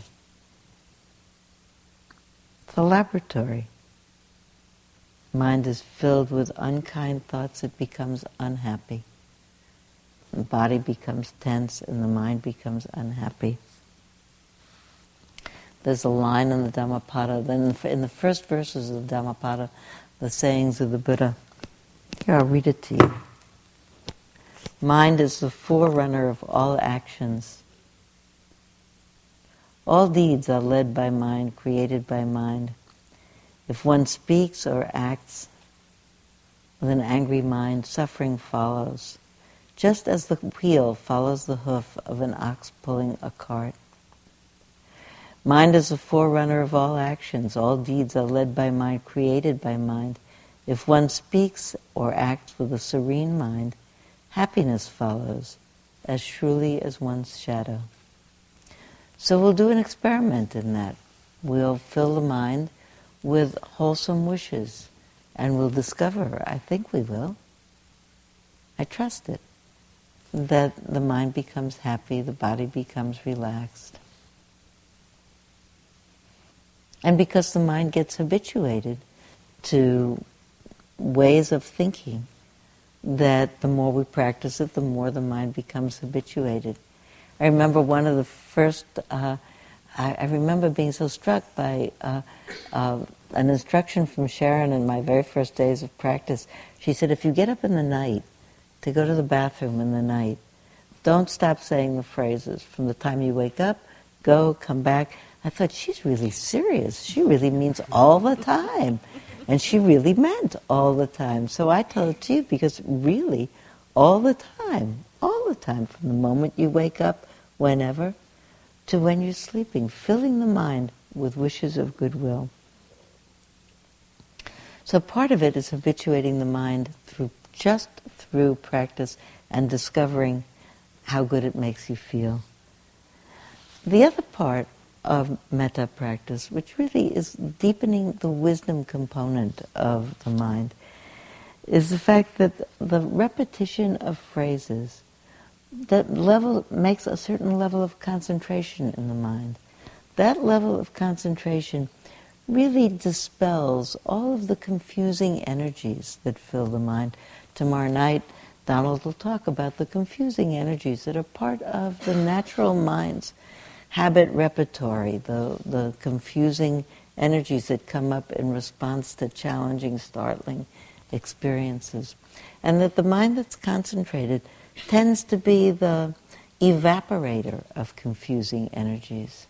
It's a laboratory. Mind is filled with unkind thoughts, it becomes unhappy. The body becomes tense and the mind becomes unhappy. There's a line in the Dhammapada, then in the first verses of the Dhammapada, the sayings of the Buddha. Here, I'll read it to you. Mind is the forerunner of all actions. All deeds are led by mind, created by mind. If one speaks or acts with an angry mind, suffering follows just as the wheel follows the hoof of an ox pulling a cart. Mind is the forerunner of all actions. All deeds are led by mind, created by mind. If one speaks or acts with a serene mind, happiness follows as surely as one's shadow. So we'll do an experiment in that. We'll fill the mind with wholesome wishes and we'll discover, I think we will. I trust it that the mind becomes happy, the body becomes relaxed. And because the mind gets habituated to ways of thinking, that the more we practice it, the more the mind becomes habituated. I remember one of the first, uh, I, I, remember being so struck by uh, uh, an instruction from Sharon in my very first days of practice. She said, if you get up in the night to go to the bathroom in the night. Don't stop saying the phrases. From the time you wake up, go, come back. I thought, she's really serious. She really means all the time. And she really meant all the time. So I tell it to you because really, all the time, all the time, from the moment you wake up, whenever, to when you're sleeping, filling the mind with wishes of goodwill. So part of it is habituating the mind through just through practice and discovering how good it makes you feel. The other part of metta practice, which really is deepening the wisdom component of the mind, is the fact that the repetition of phrases that level makes a certain level of concentration in the mind. That level of concentration really dispels all of the confusing energies that fill the mind. Tomorrow night, Donald will talk about the confusing energies that are part of the natural mind's habit repertory, the, the confusing energies that come up in response to challenging, startling experiences. And that the mind that's concentrated tends to be the evaporator of confusing energies.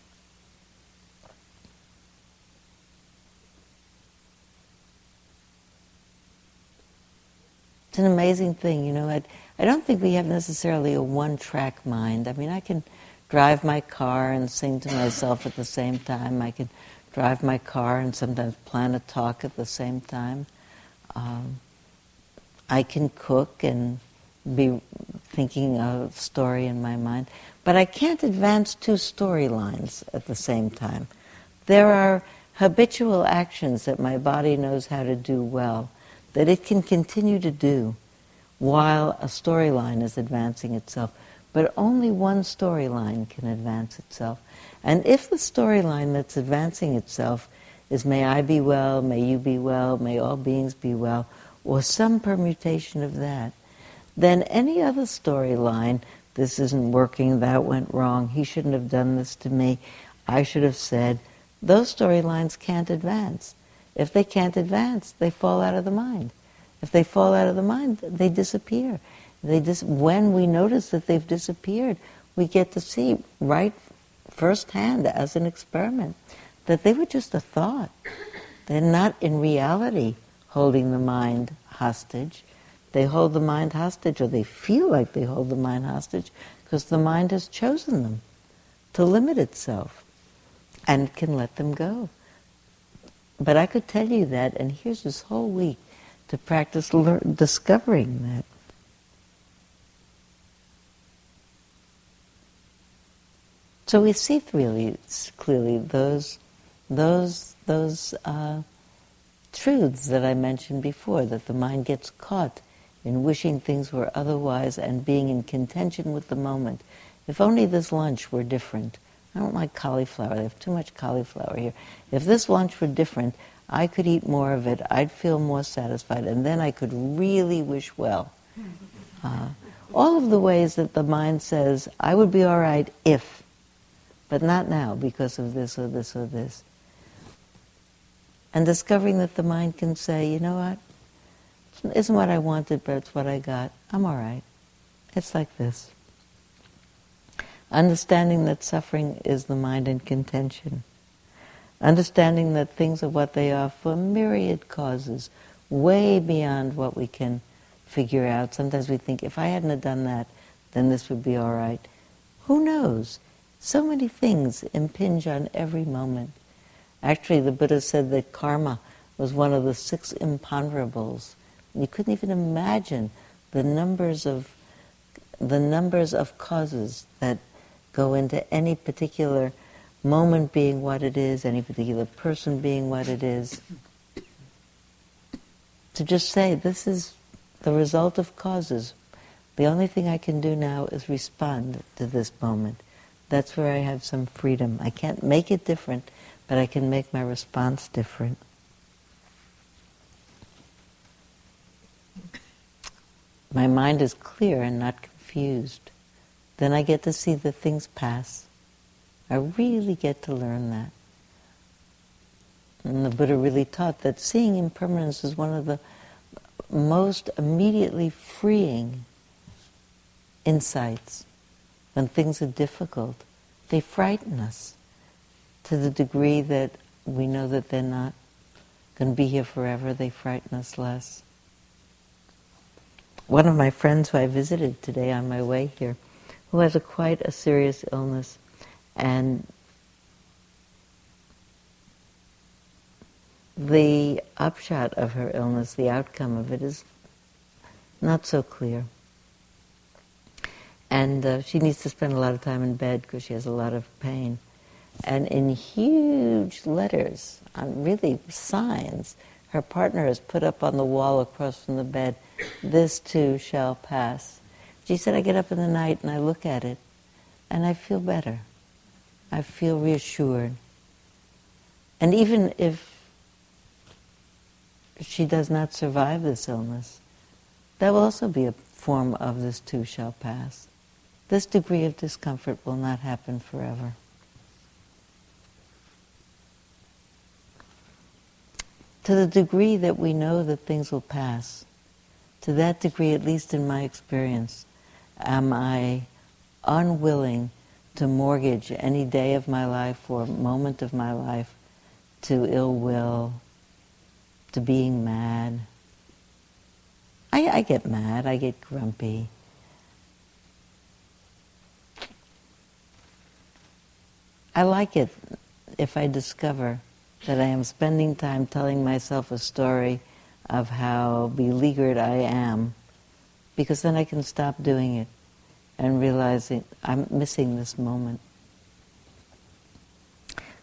It's an amazing thing, you know. I, I don't think we have necessarily a one track mind. I mean, I can drive my car and sing to myself at the same time. I can drive my car and sometimes plan a talk at the same time. Um, I can cook and be thinking a story in my mind, but I can't advance two storylines at the same time. There are habitual actions that my body knows how to do well that it can continue to do while a storyline is advancing itself. But only one storyline can advance itself. And if the storyline that's advancing itself is may I be well, may you be well, may all beings be well, or some permutation of that, then any other storyline, this isn't working, that went wrong, he shouldn't have done this to me, I should have said, those storylines can't advance. If they can't advance, they fall out of the mind. If they fall out of the mind, they disappear. They dis- when we notice that they've disappeared, we get to see right firsthand as an experiment that they were just a thought. They're not in reality holding the mind hostage. They hold the mind hostage, or they feel like they hold the mind hostage, because the mind has chosen them to limit itself and can let them go. But I could tell you that, and here's this whole week to practice lear- discovering that. So we see really clearly those those those uh, truths that I mentioned before that the mind gets caught in wishing things were otherwise and being in contention with the moment. If only this lunch were different. I don't like cauliflower. They have too much cauliflower here. If this lunch were different, I could eat more of it. I'd feel more satisfied, and then I could really wish well. Uh, all of the ways that the mind says, I would be all right if, but not now because of this or this or this. And discovering that the mind can say, you know what? It isn't what I wanted, but it's what I got. I'm all right. It's like this. Understanding that suffering is the mind in contention. Understanding that things are what they are for myriad causes, way beyond what we can figure out. Sometimes we think, if I hadn't have done that, then this would be all right. Who knows? So many things impinge on every moment. Actually, the Buddha said that karma was one of the six imponderables. You couldn't even imagine the numbers of the numbers of causes that go into any particular moment being what it is, any particular person being what it is. To just say, this is the result of causes. The only thing I can do now is respond to this moment. That's where I have some freedom. I can't make it different, but I can make my response different. My mind is clear and not confused. Then I get to see the things pass. I really get to learn that. And the Buddha really taught that seeing impermanence is one of the most immediately freeing insights when things are difficult. They frighten us to the degree that we know that they're not going to be here forever, they frighten us less. One of my friends who I visited today on my way here, who has a quite a serious illness, and the upshot of her illness, the outcome of it, is not so clear. And uh, she needs to spend a lot of time in bed because she has a lot of pain. And in huge letters, on really signs, her partner has put up on the wall across from the bed, this too shall pass. She said, I get up in the night and I look at it and I feel better. I feel reassured. And even if she does not survive this illness, that will also be a form of this too shall pass. This degree of discomfort will not happen forever. To the degree that we know that things will pass, to that degree, at least in my experience, am I unwilling to mortgage any day of my life or moment of my life to ill will, to being mad. I, I get mad, I get grumpy. I like it if I discover that I am spending time telling myself a story of how beleaguered I am, because then I can stop doing it and realizing I'm missing this moment.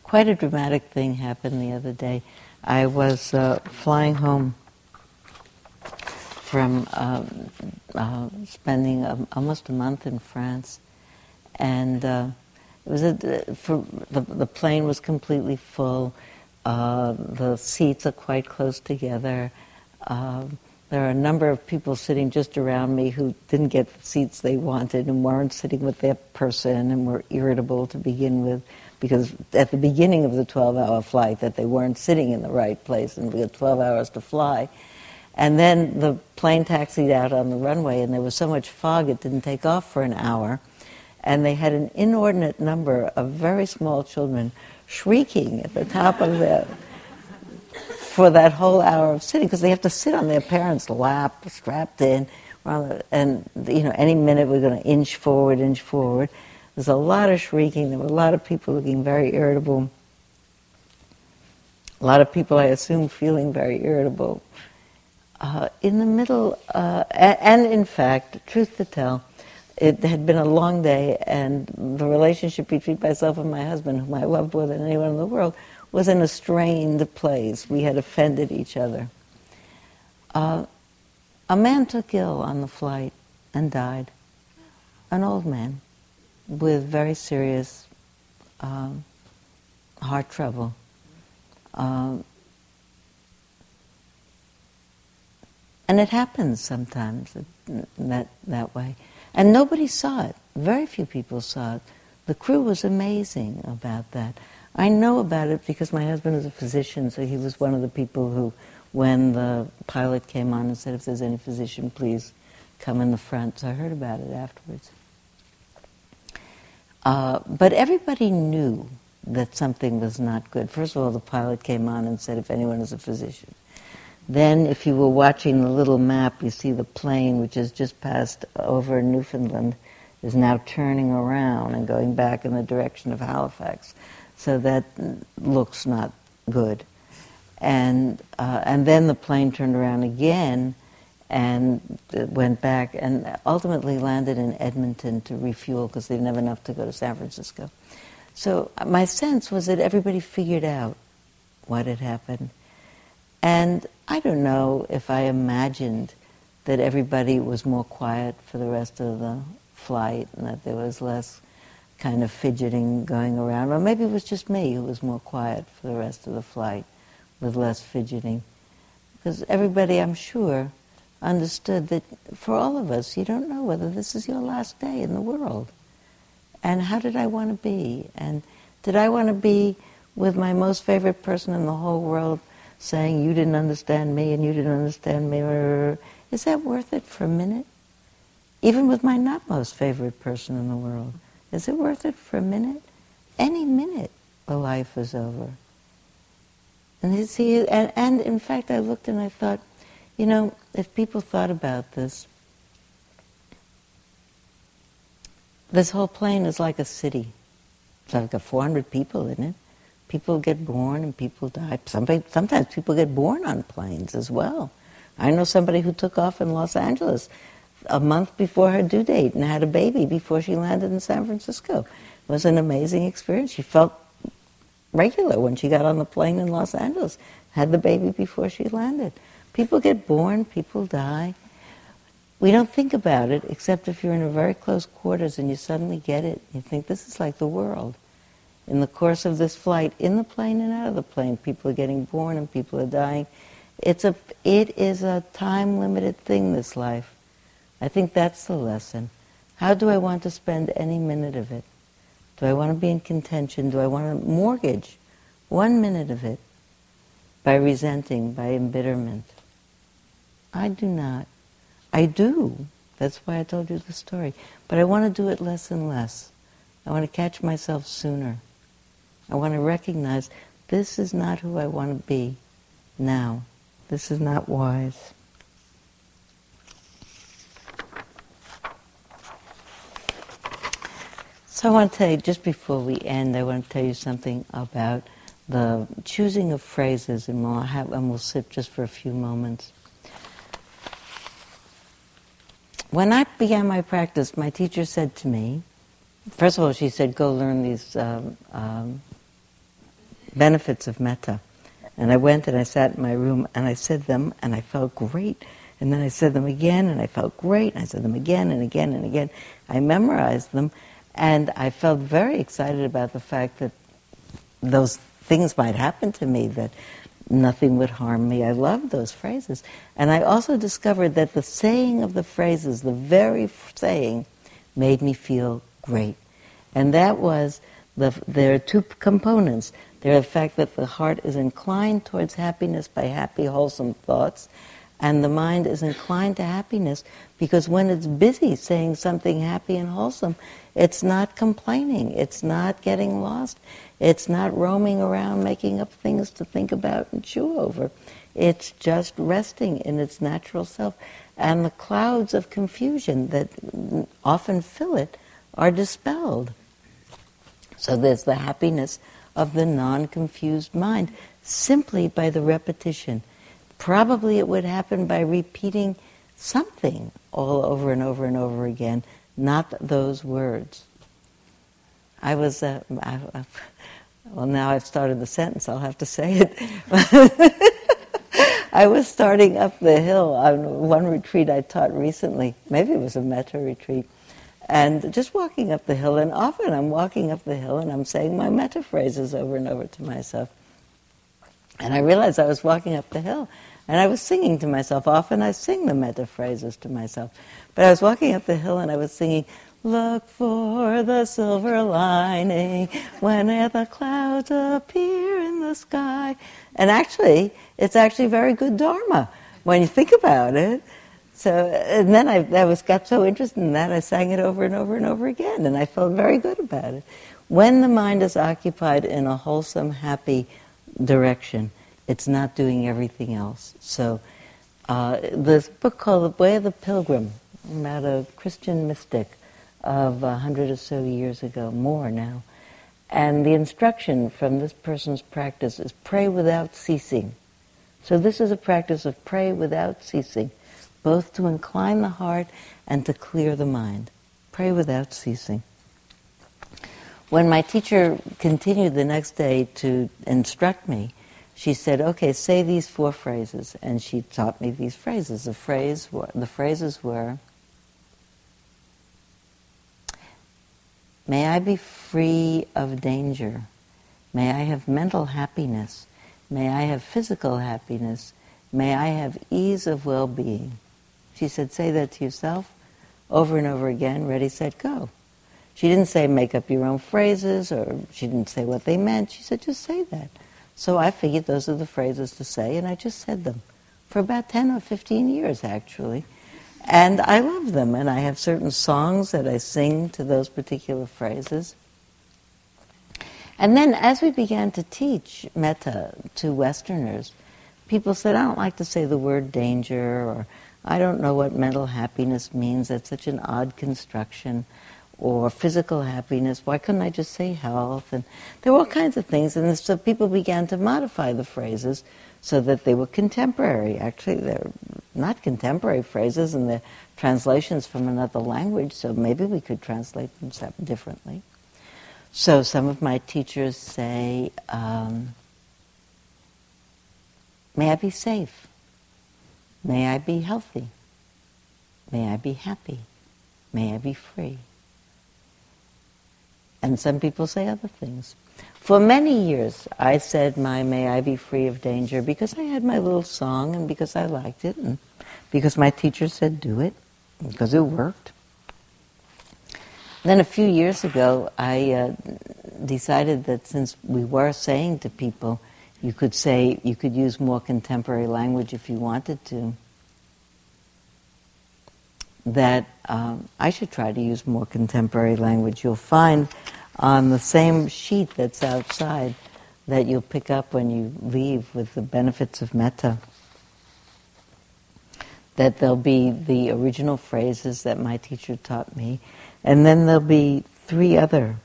Quite a dramatic thing happened the other day. I was uh, flying home from uh, uh, spending a, almost a month in France, and uh, it was a, for the, the plane was completely full. Uh, the seats are quite close together. Um, there are a number of people sitting just around me who didn't get the seats they wanted and weren't sitting with their person and were irritable to begin with because at the beginning of the 12-hour flight that they weren't sitting in the right place and we had 12 hours to fly. And then the plane taxied out on the runway and there was so much fog it didn't take off for an hour. And they had an inordinate number of very small children shrieking at the top of their for that whole hour of sitting because they have to sit on their parents' lap, strapped in, and you know any minute we're going to inch forward, inch forward. There's a lot of shrieking. There were a lot of people looking very irritable. A lot of people, I assume, feeling very irritable. Uh, in the middle, uh, and, and in fact, truth to tell, it had been a long day, and the relationship between myself and my husband, whom I love more than anyone in the world, was in a strained place. We had offended each other. Uh, a man took ill on the flight and died. An old man with very serious um, heart trouble. Um, and it happens sometimes that, that way. And nobody saw it. Very few people saw it. The crew was amazing about that. I know about it because my husband is a physician, so he was one of the people who, when the pilot came on and said, if there's any physician, please come in the front. So I heard about it afterwards. Uh, but everybody knew that something was not good. First of all, the pilot came on and said, if anyone is a physician. Then, if you were watching the little map, you see the plane, which has just passed over Newfoundland, is now turning around and going back in the direction of Halifax. So that looks not good. And, uh, and then the plane turned around again and went back and ultimately landed in Edmonton to refuel because they didn't have enough to go to San Francisco. So my sense was that everybody figured out what had happened. And I don't know if I imagined that everybody was more quiet for the rest of the flight and that there was less kind of fidgeting going around. Or maybe it was just me who was more quiet for the rest of the flight with less fidgeting. Because everybody, I'm sure, understood that for all of us, you don't know whether this is your last day in the world. And how did I want to be? And did I want to be with my most favorite person in the whole world saying, You didn't understand me and you didn't understand me? Is that worth it for a minute? Even with my not most favorite person in the world. Is it worth it for a minute? Any minute, the life is over. And see, and, and in fact, I looked and I thought, you know, if people thought about this, this whole plane is like a city. It's like a 400 people in it. People get born and people die. Somebody, sometimes people get born on planes as well. I know somebody who took off in Los Angeles a month before her due date and had a baby before she landed in San Francisco. It was an amazing experience. She felt regular when she got on the plane in Los Angeles, had the baby before she landed. People get born, people die. We don't think about it except if you're in a very close quarters and you suddenly get it. You think this is like the world. In the course of this flight, in the plane and out of the plane, people are getting born and people are dying. It's a, it is a time limited thing, this life. I think that's the lesson. How do I want to spend any minute of it? Do I want to be in contention? Do I want to mortgage one minute of it by resenting, by embitterment? I do not. I do. That's why I told you the story. But I want to do it less and less. I want to catch myself sooner. I want to recognize this is not who I want to be now. This is not wise. So I want to tell you, just before we end, I want to tell you something about the choosing of phrases, and we'll, have, and we'll sit just for a few moments. When I began my practice, my teacher said to me, first of all, she said, go learn these um, um, benefits of metta. And I went and I sat in my room and I said them and I felt great. And then I said them again, and I felt great. And I said them again and again and again. I memorized them, and I felt very excited about the fact that those things might happen to me, that nothing would harm me. I loved those phrases. And I also discovered that the saying of the phrases, the very saying, made me feel great. And that was the, there are two components. There are the fact that the heart is inclined towards happiness by happy, wholesome thoughts, and the mind is inclined to happiness because when it's busy saying something happy and wholesome, it's not complaining, it's not getting lost, it's not roaming around making up things to think about and chew over. It's just resting in its natural self. And the clouds of confusion that often fill it are dispelled. So there's the happiness of the non confused mind simply by the repetition. Probably it would happen by repeating something all over and over and over again, not those words. I was, uh, I, I, well, now I've started the sentence, I'll have to say it. I was starting up the hill on one retreat I taught recently. Maybe it was a metta retreat. And just walking up the hill, and often I'm walking up the hill and I'm saying my metta phrases over and over to myself. And I realized I was walking up the hill and I was singing to myself. Often I sing the metta phrases to myself. But I was walking up the hill and I was singing, Look for the silver lining when the clouds appear in the sky. And actually, it's actually very good dharma when you think about it. So, and then I, I was got so interested in that, I sang it over and over and over again, and I felt very good about it. When the mind is occupied in a wholesome, happy direction, it's not doing everything else. So, uh, this book called The Way of the Pilgrim, about a Christian mystic of a hundred or so years ago, more now. And the instruction from this person's practice is pray without ceasing. So this is a practice of pray without ceasing, both to incline the heart and to clear the mind. Pray without ceasing. When my teacher continued the next day to instruct me, she said, "Okay, say these four phrases," and she taught me these phrases. The phrase, the phrases were, "May I be free of danger. May I have mental happiness. May I have physical happiness. May I have ease of well-being." She said, "Say that to yourself, over and over again. Ready, set, go." She didn't say make up your own phrases, or she didn't say what they meant. She said, just say that. So I figured those are the phrases to say, and I just said them for about 10 or 15 years, actually. And I love them, and I have certain songs that I sing to those particular phrases. And then as we began to teach metta to Westerners, people said, I don't like to say the word danger, or I don't know what mental happiness means. That's such an odd construction or physical happiness. Why couldn't I just say health? And there were all kinds of things. And so people began to modify the phrases so that they were contemporary. Actually, they're not contemporary phrases and they're translations from another language, so maybe we could translate them differently. So some of my teachers say, um, May I be safe. May I be healthy. May I be happy. May I be free. And some people say other things. For many years, I said my May I Be Free of Danger because I had my little song and because I liked it and because my teacher said do it, because it worked. Then a few years ago, I uh, decided that since we were saying to people, you could say, you could use more contemporary language if you wanted to, that um, I should try to use more contemporary language. You'll find on the same sheet that's outside that you'll pick up when you leave with the benefits of metta. That there'll be the original phrases that my teacher taught me, and then there'll be three other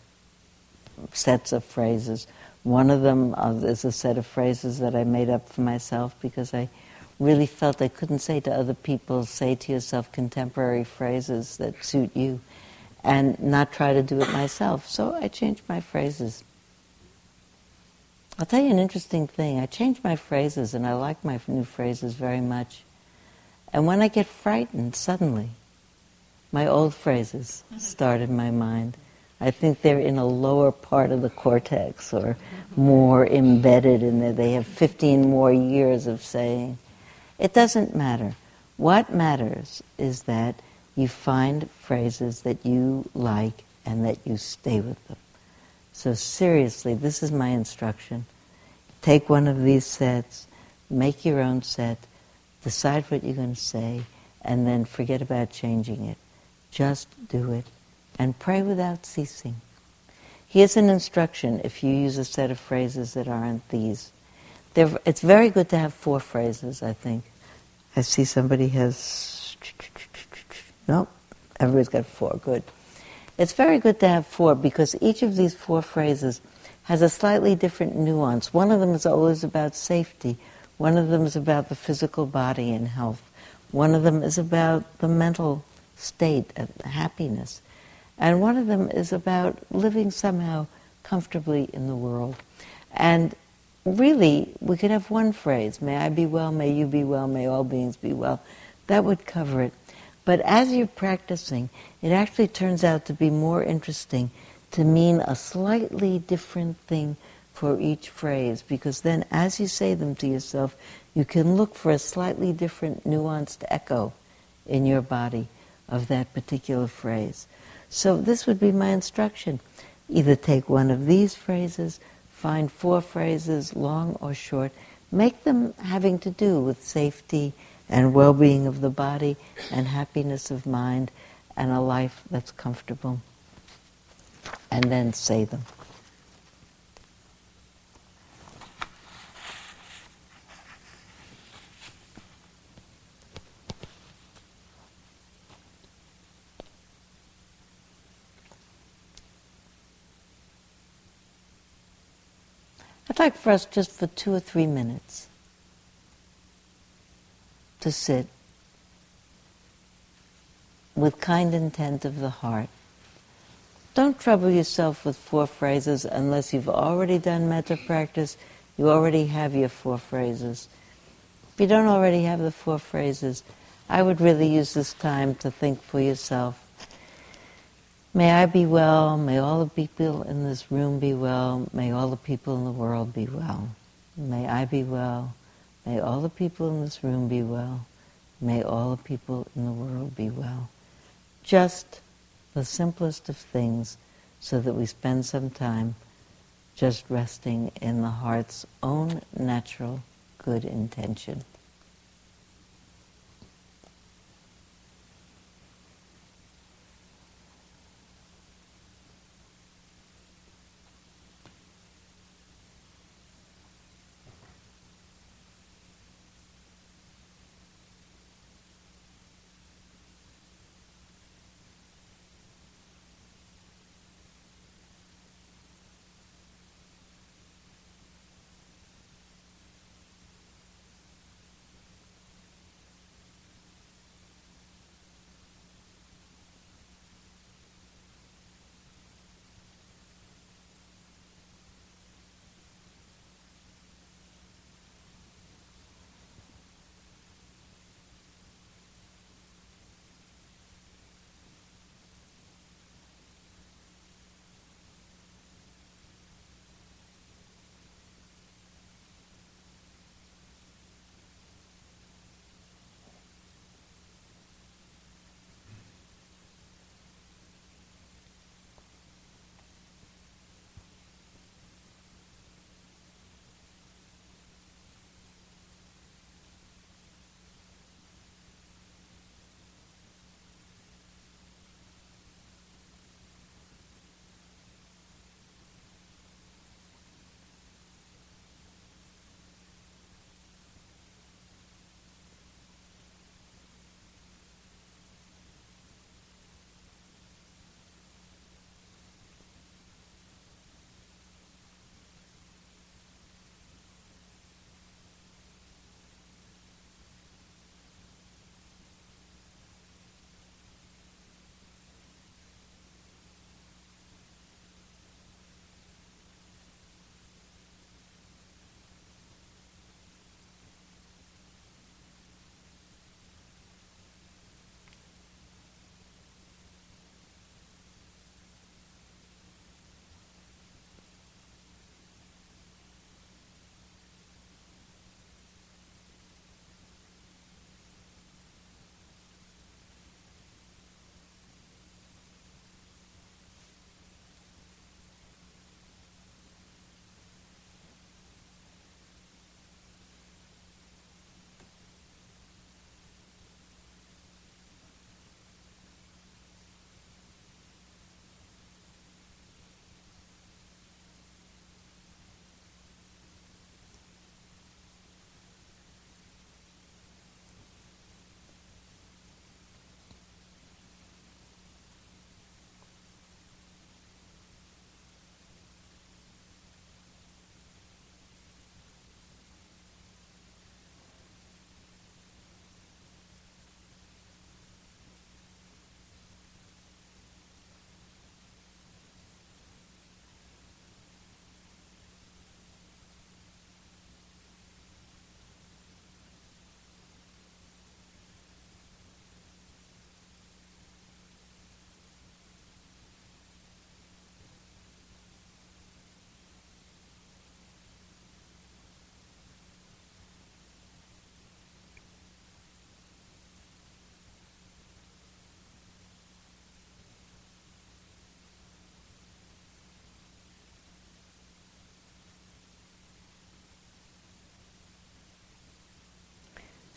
sets of phrases. One of them uh, is a set of phrases that I made up for myself because I really felt I couldn't say to other people, say to yourself contemporary phrases that suit you and not try to do it myself. So I changed my phrases. I'll tell you an interesting thing. I changed my phrases and I like my new phrases very much. And when I get frightened, suddenly, my old phrases start in my mind. I think they're in a lower part of the cortex or more embedded in there. They have 15 more years of saying. It doesn't matter. What matters is that you find phrases that you like and that you stay with them. So, seriously, this is my instruction. Take one of these sets, make your own set, decide what you're going to say, and then forget about changing it. Just do it and pray without ceasing. Here's an instruction if you use a set of phrases that aren't these. They're, it's very good to have four phrases, I think. I see somebody has. Nope, everybody's got four. Good. It's very good to have four because each of these four phrases has a slightly different nuance. One of them is always about safety, one of them is about the physical body and health, one of them is about the mental state of happiness, and one of them is about living somehow comfortably in the world. And really, we could have one phrase May I be well, may you be well, may all beings be well. That would cover it. But as you're practicing, it actually turns out to be more interesting to mean a slightly different thing for each phrase because then as you say them to yourself, you can look for a slightly different nuanced echo in your body of that particular phrase. So this would be my instruction. Either take one of these phrases, find four phrases, long or short, make them having to do with safety and well-being of the body and happiness of mind and a life that's comfortable. And then say them. I'd like for us just for two or three minutes to sit with kind intent of the heart. Don't trouble yourself with four phrases unless you've already done metta practice, you already have your four phrases. If you don't already have the four phrases, I would really use this time to think for yourself. May I be well, may all the people in this room be well, may all the people in the world be well. May I be well, may all the people in this room be well, may all the people in the world be well. Just the simplest of things so that we spend some time just resting in the heart's own natural good intention.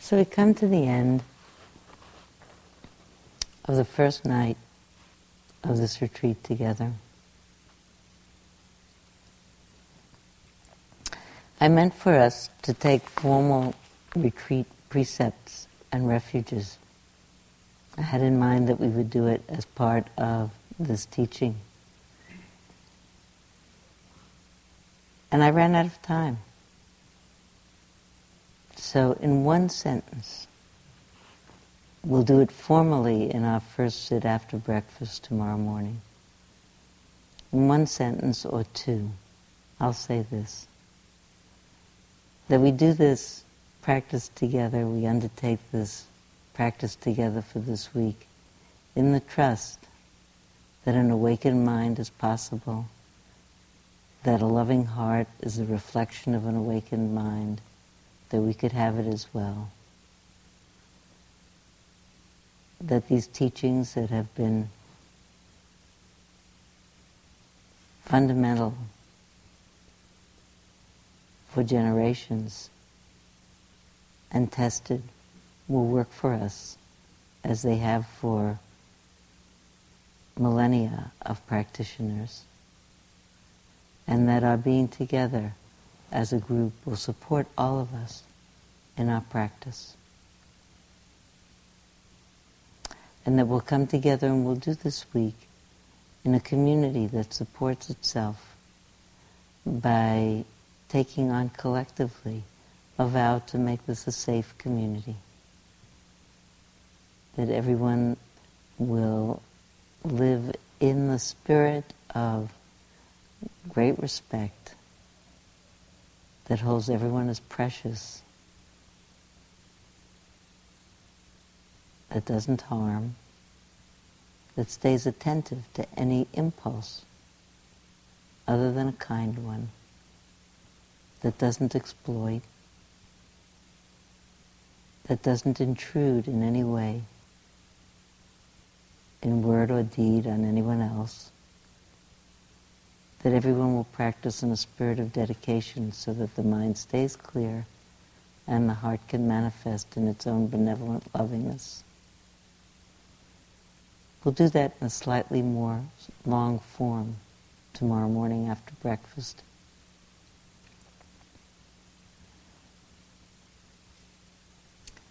So we come to the end of the first night of this retreat together. I meant for us to take formal retreat precepts and refuges. I had in mind that we would do it as part of this teaching. And I ran out of time. So, in one sentence, we'll do it formally in our first sit after breakfast tomorrow morning. In one sentence or two, I'll say this that we do this practice together, we undertake this practice together for this week in the trust that an awakened mind is possible, that a loving heart is a reflection of an awakened mind that we could have it as well. That these teachings that have been fundamental for generations and tested will work for us as they have for millennia of practitioners. And that our being together as a group will support all of us in our practice. And that we'll come together and we'll do this week in a community that supports itself by taking on collectively a vow to make this a safe community. That everyone will live in the spirit of great respect that holds everyone as precious, that doesn't harm, that stays attentive to any impulse other than a kind one, that doesn't exploit, that doesn't intrude in any way, in word or deed, on anyone else that everyone will practice in a spirit of dedication so that the mind stays clear and the heart can manifest in its own benevolent lovingness. We'll do that in a slightly more long form tomorrow morning after breakfast.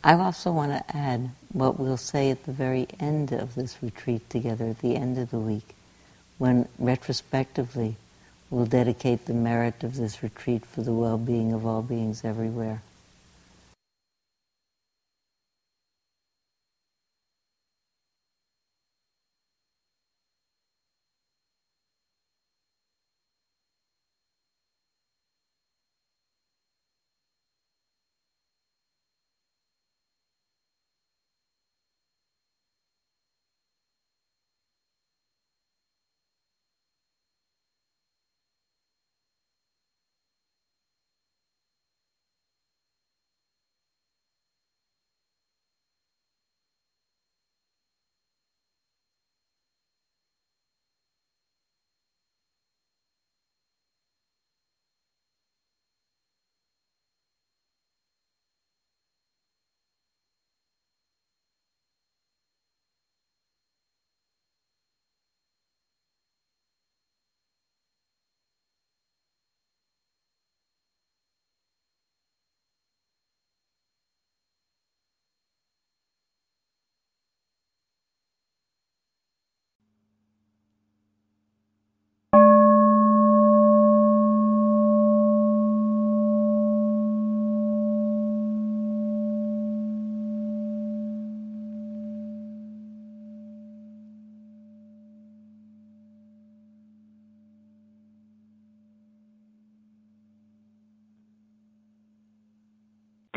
I also want to add what we'll say at the very end of this retreat together, at the end of the week when retrospectively we'll dedicate the merit of this retreat for the well being of all beings everywhere.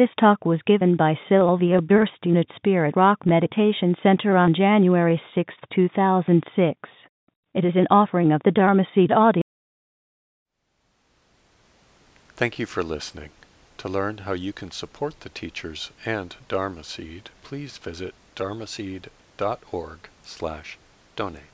This talk was given by Sylvia Boorstein at Spirit Rock Meditation Center on January 6, 2006. It is an offering of the Dharma Seed audio. Thank you for listening. To learn how you can support the teachers and Dharma Seed, please visit dharma dharmaseed.org slash donate.